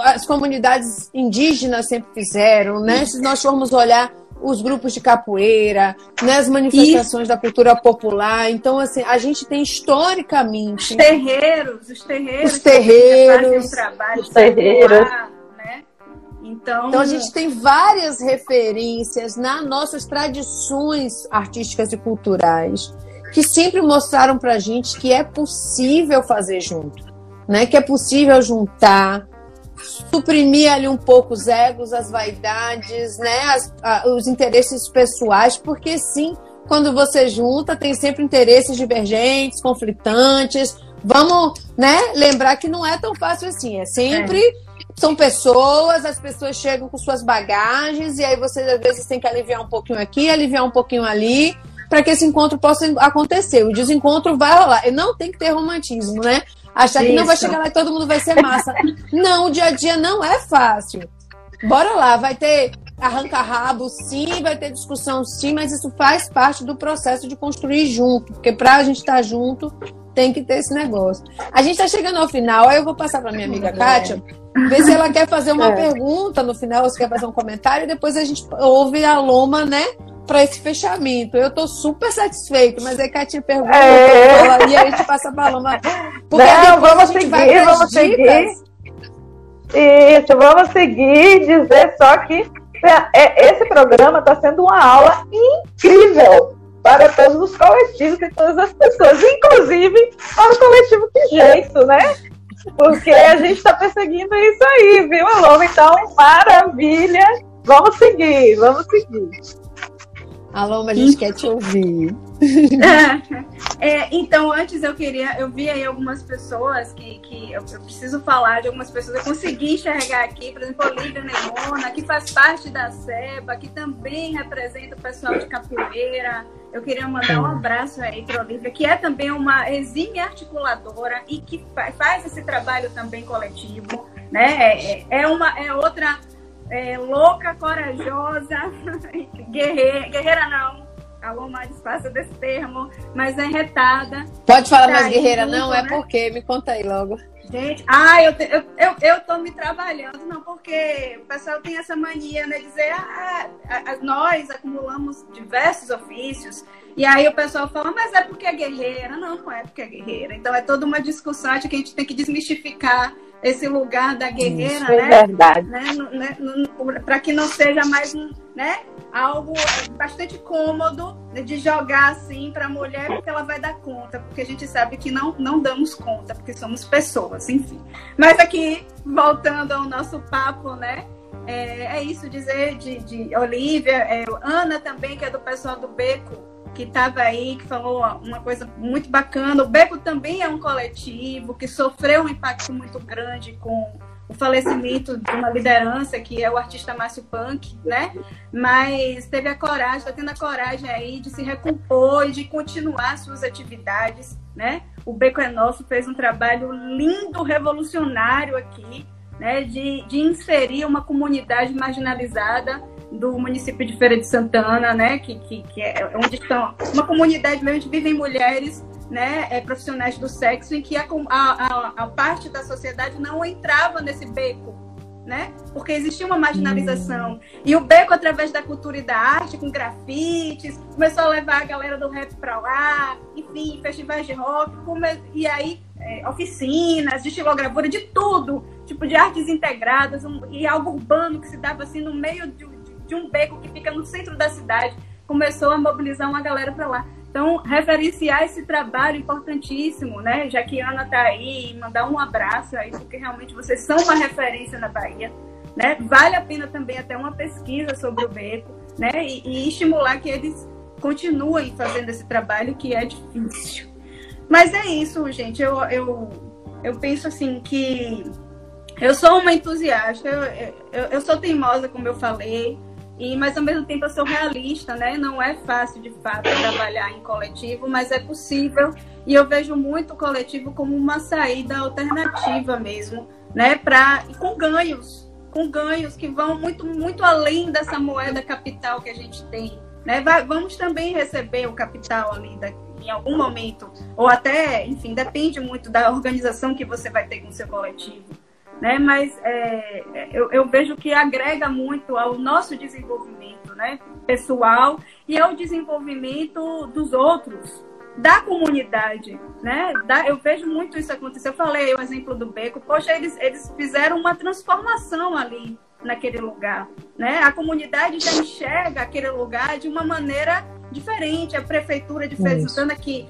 As comunidades indígenas sempre fizeram, né? Se nós formos olhar os grupos de capoeira, né, as manifestações da cultura popular. Então, assim, a gente tem historicamente. Os terreiros, os terreiros. Os terreiros. Um trabalho os terreiros. Então, então a gente tem várias referências nas nossas tradições artísticas e culturais que sempre mostraram para a gente que é possível fazer junto, né? Que é possível juntar, suprimir ali um pouco os egos, as vaidades, né? As, a, os interesses pessoais, porque sim, quando você junta, tem sempre interesses divergentes, conflitantes. Vamos, né? Lembrar que não é tão fácil assim. É sempre é são pessoas, as pessoas chegam com suas bagagens, e aí você às vezes tem que aliviar um pouquinho aqui, aliviar um pouquinho ali, para que esse encontro possa acontecer. O desencontro vai rolar. E não tem que ter romantismo, né? Achar Isso. que não vai chegar lá e todo mundo vai ser massa. não, o dia a dia não é fácil. Bora lá, vai ter arranca-rabo, sim, vai ter discussão, sim, mas isso faz parte do processo de construir junto, porque para a gente estar tá junto, tem que ter esse negócio. A gente está chegando ao final, aí eu vou passar para minha amiga Kátia, ver se ela quer fazer uma é. pergunta no final, se quer fazer um comentário, e depois a gente ouve a Loma, né? para esse fechamento. Eu tô super satisfeito, mas aí Katia pergunta é... e a gente passa a Paloma. Porque Não, vamos seguir, vamos seguir. Isso, vamos seguir dizer só que esse programa está sendo uma aula incrível para todos os coletivos e todas as pessoas, inclusive para o coletivo Que Jeito, né? Porque a gente está perseguindo isso aí, viu, Alô? Então, maravilha! Vamos seguir, vamos seguir. Alô, mas a gente quer te ouvir. É, então, antes eu queria, eu vi aí algumas pessoas que, que eu, eu, preciso falar de algumas pessoas. Eu consegui enxergar aqui, por exemplo, Olivia Nemona, que faz parte da SEBA, que também representa o pessoal de capoeira. Eu queria mandar um abraço aí para Olivia, que é também uma exímia articuladora e que faz esse trabalho também coletivo. Né? É, é, é uma, é outra é, louca, corajosa, guerreira, guerreira não, Alô, mais espaço desse termo, mas é retada. Pode falar tá mais guerreira, junto, não? É né? porque, me conta aí logo. Gente, ah, eu, te, eu, eu, eu tô me trabalhando, não, porque o pessoal tem essa mania, né, de dizer, ah, nós acumulamos diversos ofícios, e aí o pessoal fala, mas é porque é guerreira. Não, não é porque é guerreira. Então é toda uma discussão, que a gente tem que desmistificar esse lugar da guerreira, Isso, é né? verdade. Né? né? Para que não seja mais um, né? algo bastante cômodo de jogar assim para a mulher porque ela vai dar conta, porque a gente sabe que não, não damos conta, porque somos pessoas, enfim. Mas aqui, voltando ao nosso papo, né? É, é isso dizer de, de Olivia, é, Ana também, que é do pessoal do Beco, que estava aí, que falou uma coisa muito bacana. O Beco também é um coletivo que sofreu um impacto muito grande com o falecimento de uma liderança que é o artista Márcio Punk, né? Mas teve a coragem, está tendo a coragem aí de se recompor e de continuar suas atividades, né? O Beco é Nosso fez um trabalho lindo, revolucionário aqui, né? De, de inserir uma comunidade marginalizada do município de Feira de Santana, né, que, que, que é onde estão uma comunidade onde vivem mulheres, né, é, profissionais do sexo, em que a, a, a, parte da sociedade não entrava nesse beco, né, porque existia uma marginalização. Hum. E o beco, através da cultura e da arte, com grafites, começou a levar a galera do rap para lá, enfim, festivais de rock, come... e aí é, oficinas, de estilogravura, de tudo, tipo de artes integradas, um, e algo urbano que se dava assim no meio de de um beco que fica no centro da cidade, começou a mobilizar uma galera para lá. Então, referenciar esse trabalho importantíssimo, né? Já que Ana está aí, mandar um abraço aí, porque realmente vocês são uma referência na Bahia, né? Vale a pena também até uma pesquisa sobre o beco, né? E, e estimular que eles continuem fazendo esse trabalho que é difícil. Mas é isso, gente. Eu, eu, eu penso assim que eu sou uma entusiasta, eu, eu, eu sou teimosa, como eu falei, e, mas ao mesmo tempo eu sou realista, né? Não é fácil de fato trabalhar em coletivo, mas é possível. E eu vejo muito o coletivo como uma saída alternativa mesmo, né? Pra, com ganhos, com ganhos que vão muito, muito além dessa moeda capital que a gente tem. Né? Vai, vamos também receber o capital ali da, em algum momento, ou até, enfim, depende muito da organização que você vai ter com o seu coletivo né? Mas é, eu, eu, vejo que agrega muito ao nosso desenvolvimento, né? Pessoal e ao desenvolvimento dos outros, da comunidade, né? Da, eu vejo muito isso acontecer. Eu falei o exemplo do Beco. Poxa, eles, eles fizeram uma transformação ali naquele lugar, né? A comunidade já enxerga aquele lugar de uma maneira diferente. A prefeitura de Feira Santana que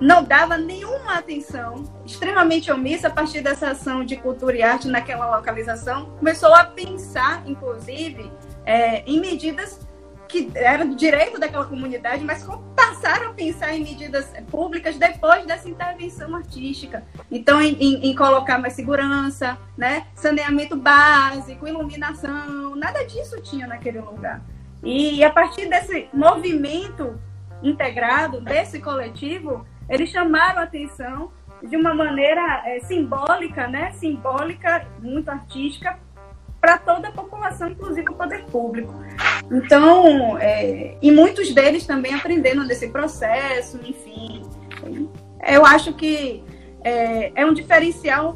não dava nenhuma atenção, extremamente omissa a partir dessa ação de cultura e arte naquela localização, começou a pensar, inclusive, é, em medidas que eram do direito daquela comunidade, mas passaram a pensar em medidas públicas depois dessa intervenção artística. Então, em, em, em colocar mais segurança, né? saneamento básico, iluminação, nada disso tinha naquele lugar. E a partir desse movimento integrado, desse coletivo, eles chamaram a atenção de uma maneira é, simbólica, né? Simbólica, muito artística, para toda a população, inclusive o poder público. Então, é, e muitos deles também aprendendo nesse processo, enfim. Eu acho que é, é um diferencial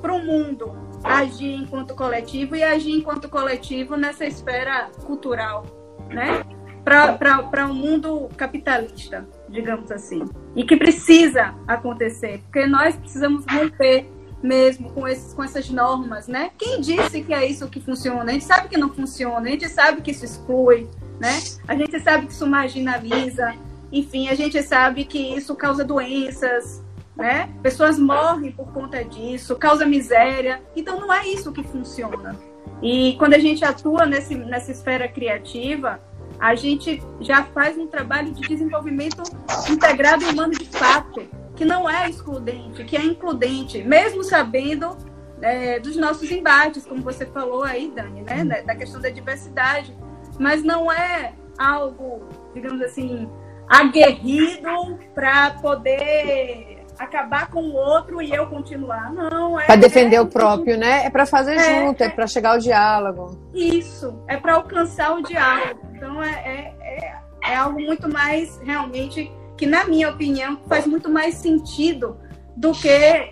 para o mundo agir enquanto coletivo e agir enquanto coletivo nessa esfera cultural, né? para um mundo capitalista, digamos assim, e que precisa acontecer, porque nós precisamos romper mesmo com, esses, com essas normas, né? Quem disse que é isso que funciona? A gente sabe que não funciona, a gente sabe que isso exclui, né? A gente sabe que isso marginaliza, enfim, a gente sabe que isso causa doenças, né? Pessoas morrem por conta disso, causa miséria. Então não é isso que funciona. E quando a gente atua nesse, nessa esfera criativa, a gente já faz um trabalho de desenvolvimento integrado humano de fato, que não é excludente, que é includente, mesmo sabendo é, dos nossos embates, como você falou aí, Dani, né? Uhum. Da questão da diversidade. Mas não é algo, digamos assim, aguerrido para poder acabar com o outro e eu continuar. Não, é. Para defender é, o próprio, né? É para fazer é, junto, é, é para chegar ao diálogo. Isso, é para alcançar o diálogo. Então é, é, é, é algo muito mais realmente que, na minha opinião, faz muito mais sentido do que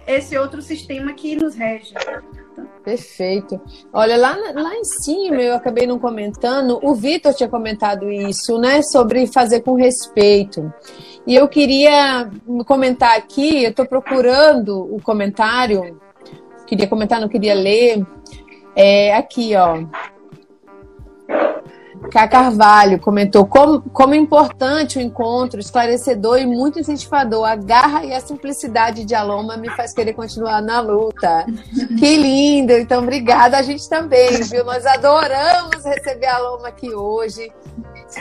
esse outro sistema que nos rege. Perfeito. Olha, lá, lá em cima eu acabei não comentando, o Vitor tinha comentado isso, né? Sobre fazer com respeito. E eu queria comentar aqui, eu estou procurando o comentário, queria comentar, não queria ler. É aqui, ó. Cá Carvalho comentou como, como importante o encontro, esclarecedor e muito incentivador. A garra e a simplicidade de Aloma me faz querer continuar na luta. que lindo! Então, obrigada a gente também, viu? Nós adoramos receber a Aloma aqui hoje.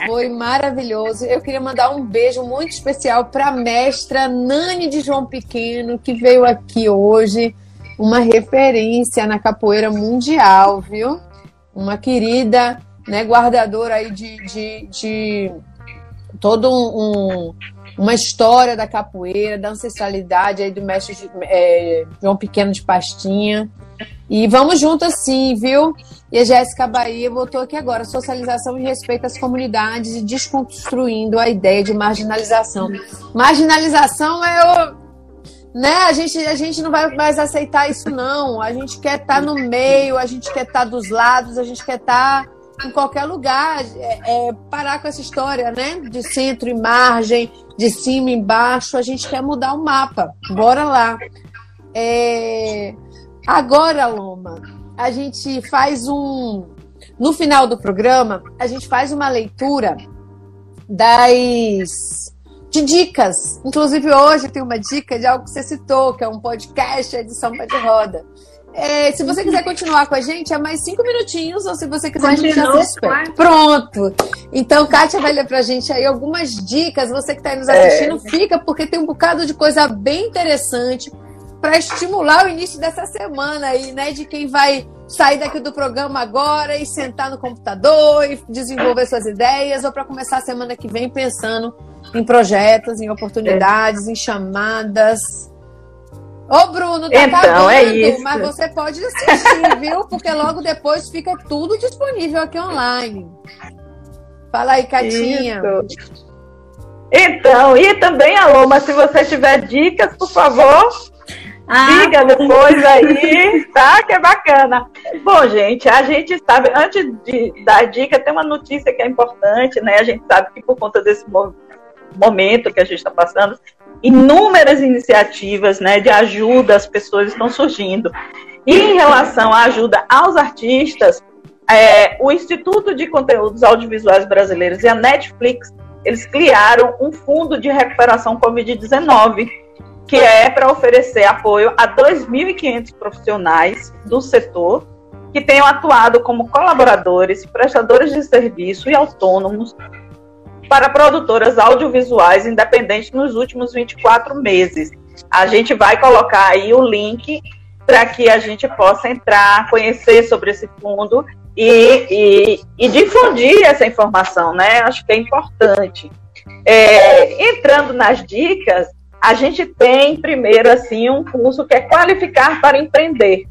Foi maravilhoso. Eu queria mandar um beijo muito especial para a mestra Nani de João Pequeno, que veio aqui hoje. Uma referência na capoeira mundial, viu? Uma querida né, guardadora aí de, de, de todo um, uma história da capoeira, da ancestralidade aí do mestre é, João Pequeno de Pastinha. E vamos juntos sim, viu? E a Jéssica Bahia voltou aqui agora. Socialização e respeito às comunidades e desconstruindo a ideia de marginalização. Marginalização é o. Né? A gente, a gente não vai mais aceitar isso, não. A gente quer estar tá no meio, a gente quer estar tá dos lados, a gente quer estar tá em qualquer lugar. É, é, parar com essa história, né? De centro e margem, de cima e embaixo. A gente quer mudar o mapa. Bora lá. É... Agora, Loma, a gente faz um. No final do programa, a gente faz uma leitura das de dicas. Inclusive, hoje tem uma dica de algo que você citou, que é um podcast, a edição de roda. É, se você quiser continuar com a gente, é mais cinco minutinhos, ou se você quiser, Continua, a gente já. Pronto! Então, Kátia vai ler pra gente aí algumas dicas. Você que está nos assistindo, é. fica, porque tem um bocado de coisa bem interessante para estimular o início dessa semana aí, né? De quem vai sair daqui do programa agora e sentar no computador e desenvolver suas ideias, ou para começar a semana que vem pensando em projetos, em oportunidades, é. em chamadas. Ô, Bruno, tá então, é isso. mas você pode assistir, viu? Porque logo depois fica tudo disponível aqui online. Fala aí, Catinha. Isso. Então, e também, Alô, mas se você tiver dicas, por favor, ah, diga depois aí, tá? Que é bacana. Bom, gente, a gente sabe, antes de dar dica, tem uma notícia que é importante, né? A gente sabe que por conta desse momento que a gente está passando, inúmeras iniciativas né, de ajuda às pessoas estão surgindo. E em relação à ajuda aos artistas, é, o Instituto de Conteúdos Audiovisuais Brasileiros e a Netflix, eles criaram um fundo de recuperação Covid-19, que é para oferecer apoio a 2.500 profissionais do setor que tenham atuado como colaboradores, prestadores de serviço e autônomos para produtoras audiovisuais independentes nos últimos 24 meses. A gente vai colocar aí o link para que a gente possa entrar, conhecer sobre esse fundo e, e, e difundir essa informação, né? Acho que é importante. É, entrando nas dicas, a gente tem primeiro assim um curso que é qualificar para empreender,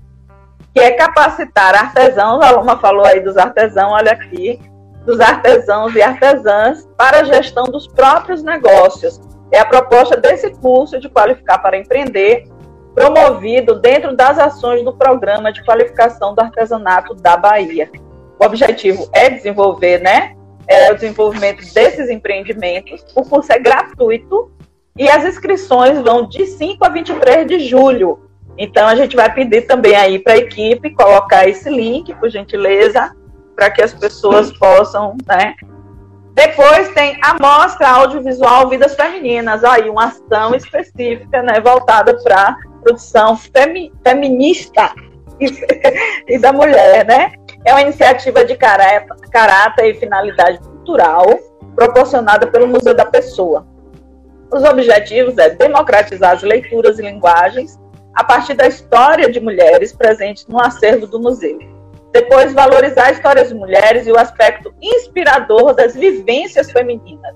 que é capacitar artesãos. A Loma falou aí dos artesãos, olha aqui, dos artesãos e artesãs para a gestão dos próprios negócios. É a proposta desse curso de qualificar para empreender, promovido dentro das ações do programa de qualificação do artesanato da Bahia. O objetivo é desenvolver, né, é, o desenvolvimento desses empreendimentos. O curso é gratuito e as inscrições vão de 5 a 23 de julho. Então, a gente vai pedir também aí para a equipe colocar esse link, por gentileza, para que as pessoas possam, né? Depois tem a mostra audiovisual Vidas Femininas, aí uma ação específica, né, voltada para produção femi feminista e, da mulher, né? É uma iniciativa de caráter e finalidade cultural proporcionada pelo Museu da Pessoa. Os objetivos é democratizar as leituras e linguagens a partir da história de mulheres presentes no acervo do museu. Depois, valorizar histórias de mulheres e o aspecto inspirador das vivências femininas.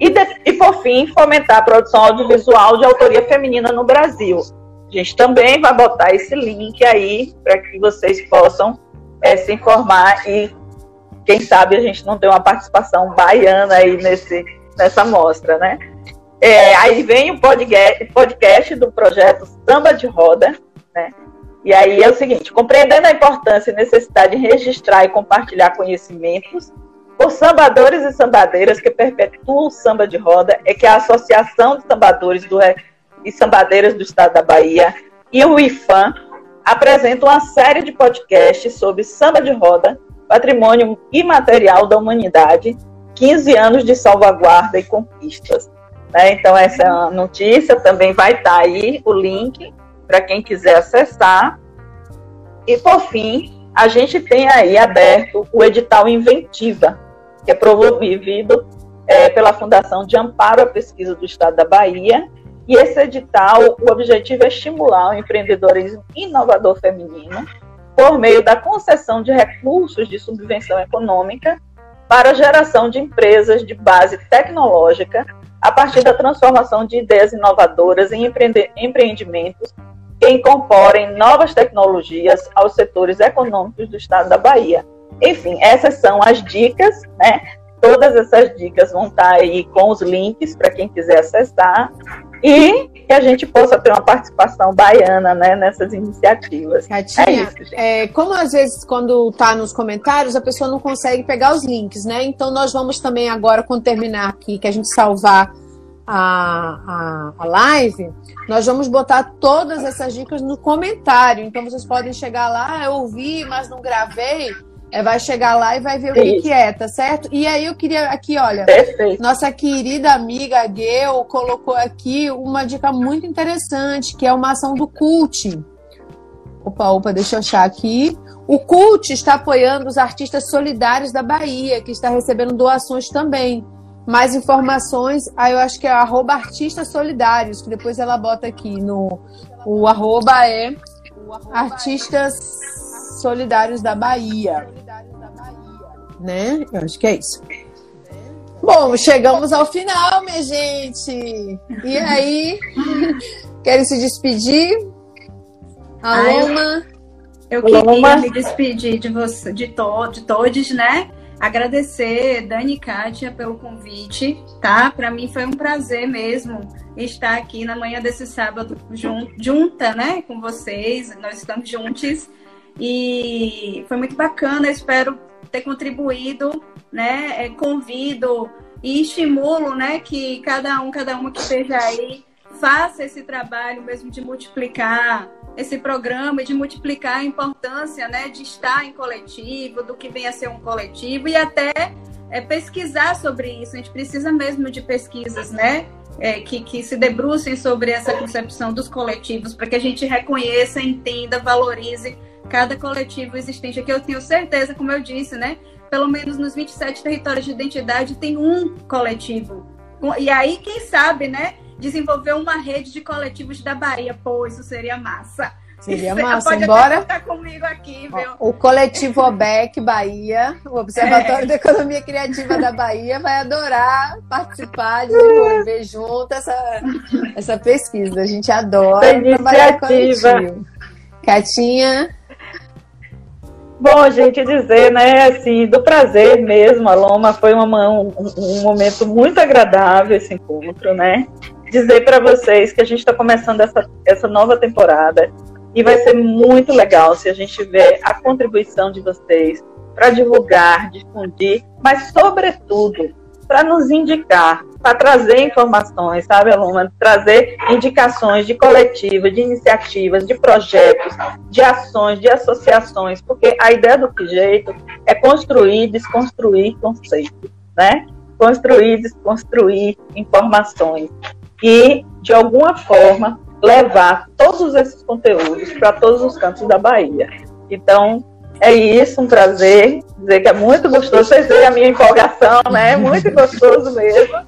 E, de, e, por fim, fomentar a produção audiovisual de autoria feminina no Brasil. A gente também vai botar esse link aí para que vocês possam é, se informar e, quem sabe, a gente não tem uma participação baiana aí nesse, nessa mostra, né? É, aí vem o podcast, podcast do projeto Samba de Roda, né? E aí é o seguinte, compreendendo a importância e necessidade de registrar e compartilhar conhecimentos, os sambadores e sambadeiras que perpetuam o samba de roda é que a Associação de Sambadores do, e Sambadeiras do Estado da Bahia e o IFAM apresentam uma série de podcasts sobre samba de roda, patrimônio imaterial da humanidade, 15 anos de salvaguarda e conquistas, né? Então, essa notícia também vai estar aí, o link, para quem quiser acessar. E, por fim, a gente tem aí aberto o edital Inventiva, que é promovido é, pela Fundação de Amparo à Pesquisa do Estado da Bahia. E esse edital, o objetivo é estimular o empreendedorismo inovador feminino por meio da concessão de recursos de subvenção econômica para a geração de empresas de base tecnológica a partir da transformação de ideias inovadoras em empreendimentos que incorporem novas tecnologias aos setores econômicos do estado da Bahia. Enfim, essas são as dicas, né? Todas essas dicas vão estar aí com os links para quem quiser acessar e que a gente possa ter uma participação baiana né, nessas iniciativas. Katinha, é isso, é, como às vezes quando está nos comentários a pessoa não consegue pegar os links, né? Então nós vamos também agora, quando terminar aqui, que a gente salvar a, a, a live, nós vamos botar todas essas dicas no comentário. Então vocês podem chegar lá, eu ouvi, mas não gravei é, vai chegar lá e vai ver o que, que, é, tá certo? E aí eu queria aqui, olha, Perfeito. nossa querida amiga Gel colocou aqui uma dica muito interessante, que é uma ação do CULT. Opa, opa, deixa eu achar aqui. O CULT está apoiando os artistas solidários da Bahia, que está recebendo doações também. Mais informações, aí eu acho que é arroba artistas solidários, que depois ela bota aqui no. O arroba é artistas solidários da Bahia né? Eu acho que é isso. Bom, chegamos ao final, minha gente. E aí, querem se despedir? Aloma? Eu, eu queria me despedir de você, de, to, de todos, né? Agradecer Dani e Kátia pelo convite, tá? Para mim foi um prazer mesmo estar aqui na manhã desse sábado jun, junta, né, com vocês. Nós estamos juntos e foi muito bacana. Espero ter contribuído, né? É, convido e estimulo, né, que cada um, cada uma que esteja aí faça esse trabalho mesmo de multiplicar esse programa de multiplicar a importância, né, de estar em coletivo, do que vem a ser um coletivo e até é, pesquisar sobre isso. A gente precisa mesmo de pesquisas, né? É, que, que se debrucem sobre essa concepção dos coletivos, para que a gente reconheça, entenda, valorize cada coletivo existente aqui. Eu tenho certeza, como eu disse, né? Pelo menos nos 27 territórios de identidade tem um coletivo. E aí, quem sabe, né? Desenvolver uma rede de coletivos da Bahia. Pô, isso seria massa. Seria massa, pode embora. Até comigo aqui, viu? O coletivo OBEC Bahia, o Observatório é. da Economia Criativa da Bahia, vai adorar participar, desenvolver junto essa, essa pesquisa. A gente adora trabalhar coletivo. Catinha. Bom, gente, dizer, né, assim, do prazer mesmo, a Loma foi uma, um, um momento muito agradável esse encontro, né? Dizer para vocês que a gente está começando essa, essa nova temporada e vai ser muito legal se a gente ver a contribuição de vocês para divulgar, difundir, mas, sobretudo, para nos indicar, para trazer informações, sabe, Aluna? Trazer indicações de coletivas, de iniciativas, de projetos, de ações, de associações, porque a ideia do que jeito é construir, desconstruir conceitos, né? Construir, desconstruir informações e, de alguma forma, levar todos esses conteúdos para todos os cantos da Bahia. Então, é isso, um prazer. Dizer que é muito gostoso. Vocês veem a minha empolgação, né? É muito gostoso mesmo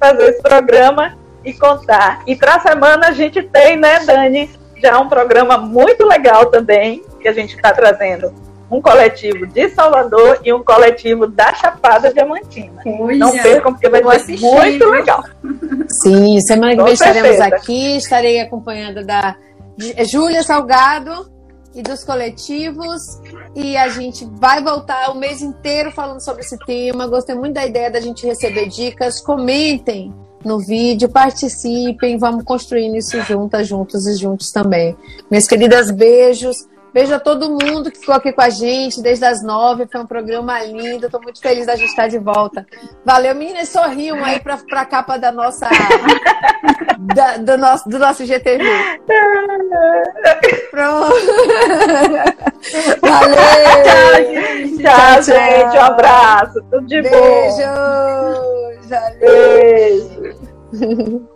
fazer esse programa e contar. E para a semana a gente tem, né, Dani, já um programa muito legal também, que a gente está trazendo um coletivo de Salvador e um coletivo da Chapada Diamantina. Não percam, porque vai ser muito legal. Sim, semana que vem estaremos aqui, estarei acompanhada da Júlia Salgado e dos coletivos. E a gente vai voltar o mês inteiro falando sobre esse tema. Gostei muito da ideia da gente receber dicas. Comentem no vídeo, participem, vamos construindo isso juntas, juntos e juntos também. Minhas queridas, beijos. Beijo a todo mundo que ficou aqui com a gente desde as nove. Foi um programa lindo. Estou muito feliz da gente estar de volta. Valeu, meninas. Sorriam aí para a capa da nossa, da, do, nosso, do nosso GTV. Pronto. Valeu. Tchau, gente. Tchau, tchau, gente. Um abraço. Tudo de Beijo. bom. Beijo. Beijo.